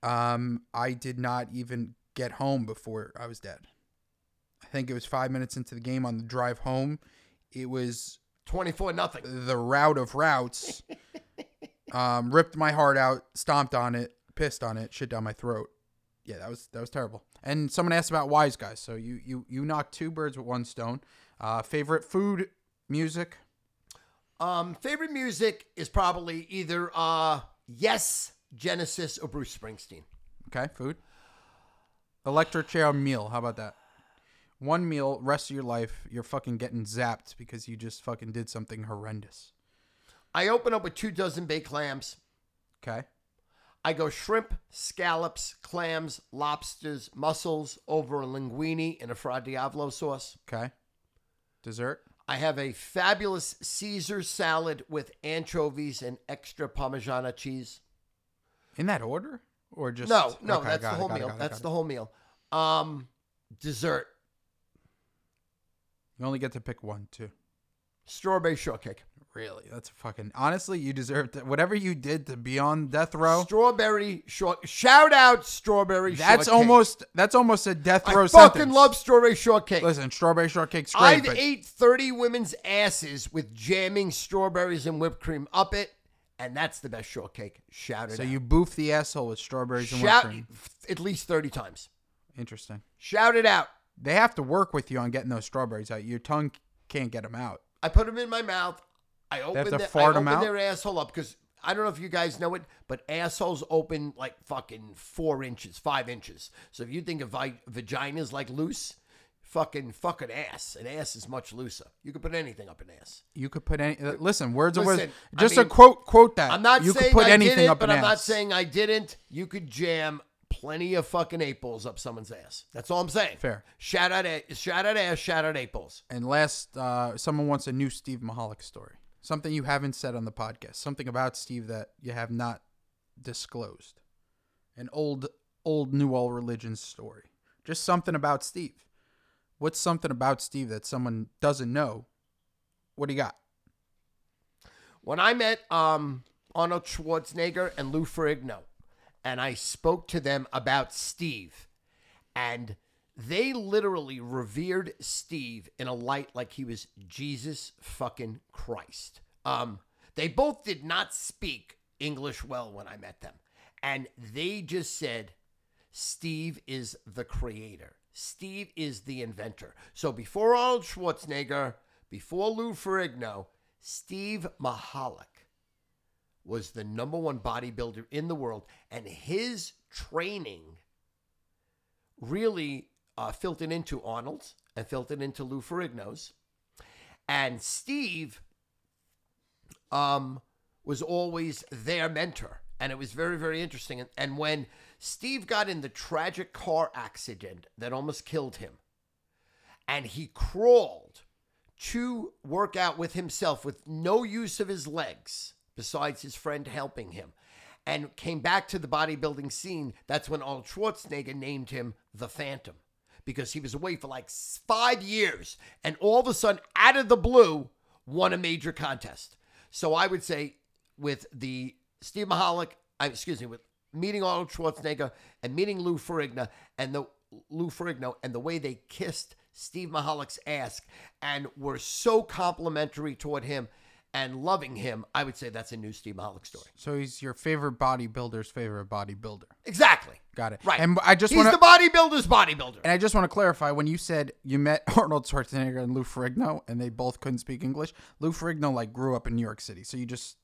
[SPEAKER 2] Um, I did not even get home before I was dead. I think it was five minutes into the game on the drive home. It was
[SPEAKER 1] 24 nothing.
[SPEAKER 2] the route of routes. um, ripped my heart out, stomped on it, pissed on it, shit down my throat. Yeah, that was that was terrible. And someone asked about wise guys. So you you you knocked two birds with one stone. Uh, favorite food, music.
[SPEAKER 1] Um, favorite music is probably either uh, Yes, Genesis, or Bruce Springsteen.
[SPEAKER 2] Okay, food. Electric chair meal. How about that? One meal, rest of your life, you're fucking getting zapped because you just fucking did something horrendous.
[SPEAKER 1] I open up with two dozen baked clams.
[SPEAKER 2] Okay.
[SPEAKER 1] I go shrimp, scallops, clams, lobsters, mussels over a linguine in a Fra Diavolo sauce.
[SPEAKER 2] Okay. Dessert.
[SPEAKER 1] I have a fabulous Caesar salad with anchovies and extra Parmigiana cheese.
[SPEAKER 2] In that order, or just
[SPEAKER 1] No, no,
[SPEAKER 2] Okay,
[SPEAKER 1] that's the whole
[SPEAKER 2] it,
[SPEAKER 1] meal.
[SPEAKER 2] it,
[SPEAKER 1] that's
[SPEAKER 2] got
[SPEAKER 1] the whole meal. Um, dessert.
[SPEAKER 2] You only get to pick one, too.
[SPEAKER 1] Strawberry shortcake.
[SPEAKER 2] Really, that's fucking. Honestly, you deserve to, whatever you did to be on death row.
[SPEAKER 1] Strawberry short. Shout out strawberry
[SPEAKER 2] That's
[SPEAKER 1] shortcake.
[SPEAKER 2] almost that's almost a death row.
[SPEAKER 1] I fucking
[SPEAKER 2] sentence.
[SPEAKER 1] love strawberry shortcake.
[SPEAKER 2] Listen, strawberry shortcake's great,
[SPEAKER 1] I've
[SPEAKER 2] but
[SPEAKER 1] ate 30 women's asses with jamming strawberries and whipped cream up it, and that's the best shortcake. Shout it
[SPEAKER 2] so
[SPEAKER 1] out.
[SPEAKER 2] you boof the asshole with strawberries and whipped cream.
[SPEAKER 1] at least 30 times.
[SPEAKER 2] Interesting.
[SPEAKER 1] Shout it out.
[SPEAKER 2] They have to work with you on getting those strawberries out. Your tongue can't get them out.
[SPEAKER 1] I put them in my mouth. I open, I open their asshole up because I don't know if you guys know it, but assholes open like fucking four inches, five inches. So if you think of vi- vagina's like loose, fucking fucking ass. An ass is much looser. You could put anything up an ass.
[SPEAKER 2] You could put any. uh, Listen, words of
[SPEAKER 1] Listen,
[SPEAKER 2] wisdom.
[SPEAKER 1] I
[SPEAKER 2] Just
[SPEAKER 1] mean,
[SPEAKER 2] a quote. Quote that.
[SPEAKER 1] I'm not
[SPEAKER 2] You
[SPEAKER 1] saying
[SPEAKER 2] could put
[SPEAKER 1] I
[SPEAKER 2] anything
[SPEAKER 1] did it,
[SPEAKER 2] up
[SPEAKER 1] but I'm not saying I didn't. You could jam plenty of fucking eight balls up someone's ass. That's all I'm saying.
[SPEAKER 2] Fair.
[SPEAKER 1] Shout out, a- shout out ass, shout out eight balls.
[SPEAKER 2] And last, uh, someone wants a new Steve Michalik story. Something you haven't said on the podcast. Something about Steve that you have not disclosed. An old, old New All Religions story. Just something about Steve. What's something about Steve that someone doesn't know? What do you got?
[SPEAKER 1] When I met um, Arnold Schwarzenegger and Lou Ferrigno, and I spoke to them about Steve, and they literally revered Steve in a light like he was Jesus fucking Christ. Um, they both did not speak English well when I met them, and they just said, Steve is the creator. Steve is the inventor. So before Arnold Schwarzenegger, before Lou Ferrigno, Steve Michalik was the number one bodybuilder in the world, and his training really uh, filtered into Arnold's and filtered into Lou Ferrigno's. And Steve um, was always their mentor. And it was very, very interesting. And, and when Steve got in the tragic car accident that almost killed him, and he crawled to work out with himself with no use of his legs, besides his friend helping him, and came back to the bodybuilding scene, that's when Arnold Schwarzenegger named him the Phantom because he was away for like five years and all of a sudden, out of the blue, won a major contest. So I would say with the Steve Michalik, I, excuse me, with meeting Arnold Schwarzenegger and meeting Lou Ferrigno and the Lou Ferrigno and the way they kissed Steve Michalik's ass and were so complimentary toward him and loving him, I would say that's a new Steve Michalik story.
[SPEAKER 2] So he's your favorite bodybuilder's favorite bodybuilder.
[SPEAKER 1] Exactly.
[SPEAKER 2] Got it.
[SPEAKER 1] Right.
[SPEAKER 2] And I just
[SPEAKER 1] He's
[SPEAKER 2] want to.
[SPEAKER 1] the bodybuilder's bodybuilder.
[SPEAKER 2] And I just want to clarify when you said you met Arnold Schwarzenegger and Lou Ferrigno and they both couldn't speak English. Lou Ferrigno like grew up in New York City, so you just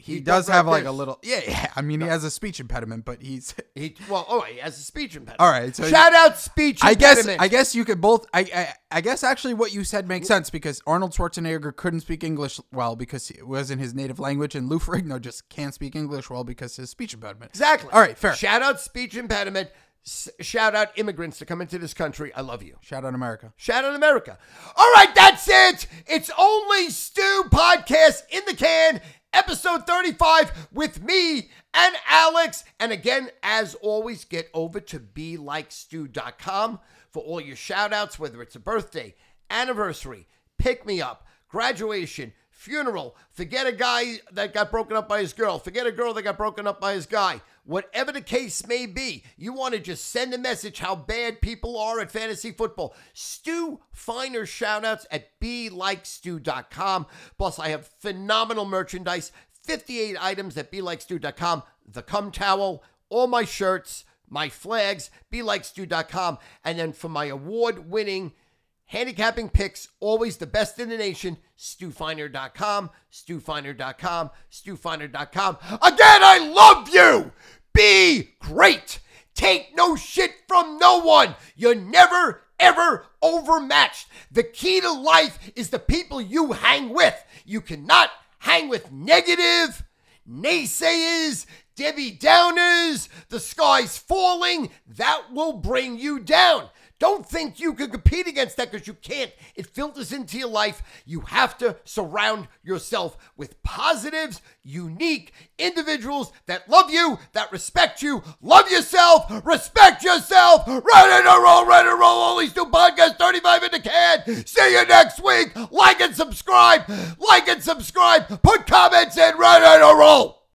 [SPEAKER 2] he,
[SPEAKER 1] He
[SPEAKER 2] does have like a little yeah yeah. I mean he has a speech impediment, but he's
[SPEAKER 1] He well, oh, he has a speech impediment.
[SPEAKER 2] All right, so-
[SPEAKER 1] shout out speech
[SPEAKER 2] I guess. I guess you could both I, I I guess actually what you said makes sense because Arnold Schwarzenegger couldn't speak English well because it wasn't his native language, and Lou Ferrigno just can't speak English well because his speech impediment.
[SPEAKER 1] exactly.
[SPEAKER 2] All right, fair.
[SPEAKER 1] Shout out speech impediment. S- shout out immigrants to come into this country. I love you.
[SPEAKER 2] Shout out America.
[SPEAKER 1] Shout out America. All right, that's it. It's OnlyStu podcast in the can, episode 35 with me and Alex. And again, as always, get over to belikestew.com for all your shout outs, whether it's a birthday, anniversary, pick me up, graduation, funeral, forget a guy that got broken up by his girl, forget a girl that got broken up by his guy. Whatever the case may be, you want to just send a message how bad people are at fantasy football. Stu Feiner shoutouts at belikestew.com. Plus, I have phenomenal merchandise 58 items at belikestew.com. The cum towel, all my shirts, my flags, belikestew.com. And then for my award winning Handicapping picks, always the best in the nation. StuFeiner.com, StuFeiner.com, StuFeiner.com. Again, I love you. Be great. Take no shit from no one. You're never, ever overmatched. The key to life is the people you hang with. You cannot hang with negative, naysayers, Debbie Downers, the sky's falling. That will bring you down. Don't think you can compete against that because you can't. It filters into your life. You have to surround yourself with positives, unique individuals that love you, that respect you, love yourself, respect yourself. Ready to roll, ready to roll. All these new podcasts, 35 in the can. See you next week. Like and subscribe. Like and subscribe. Put comments in. Ready to roll.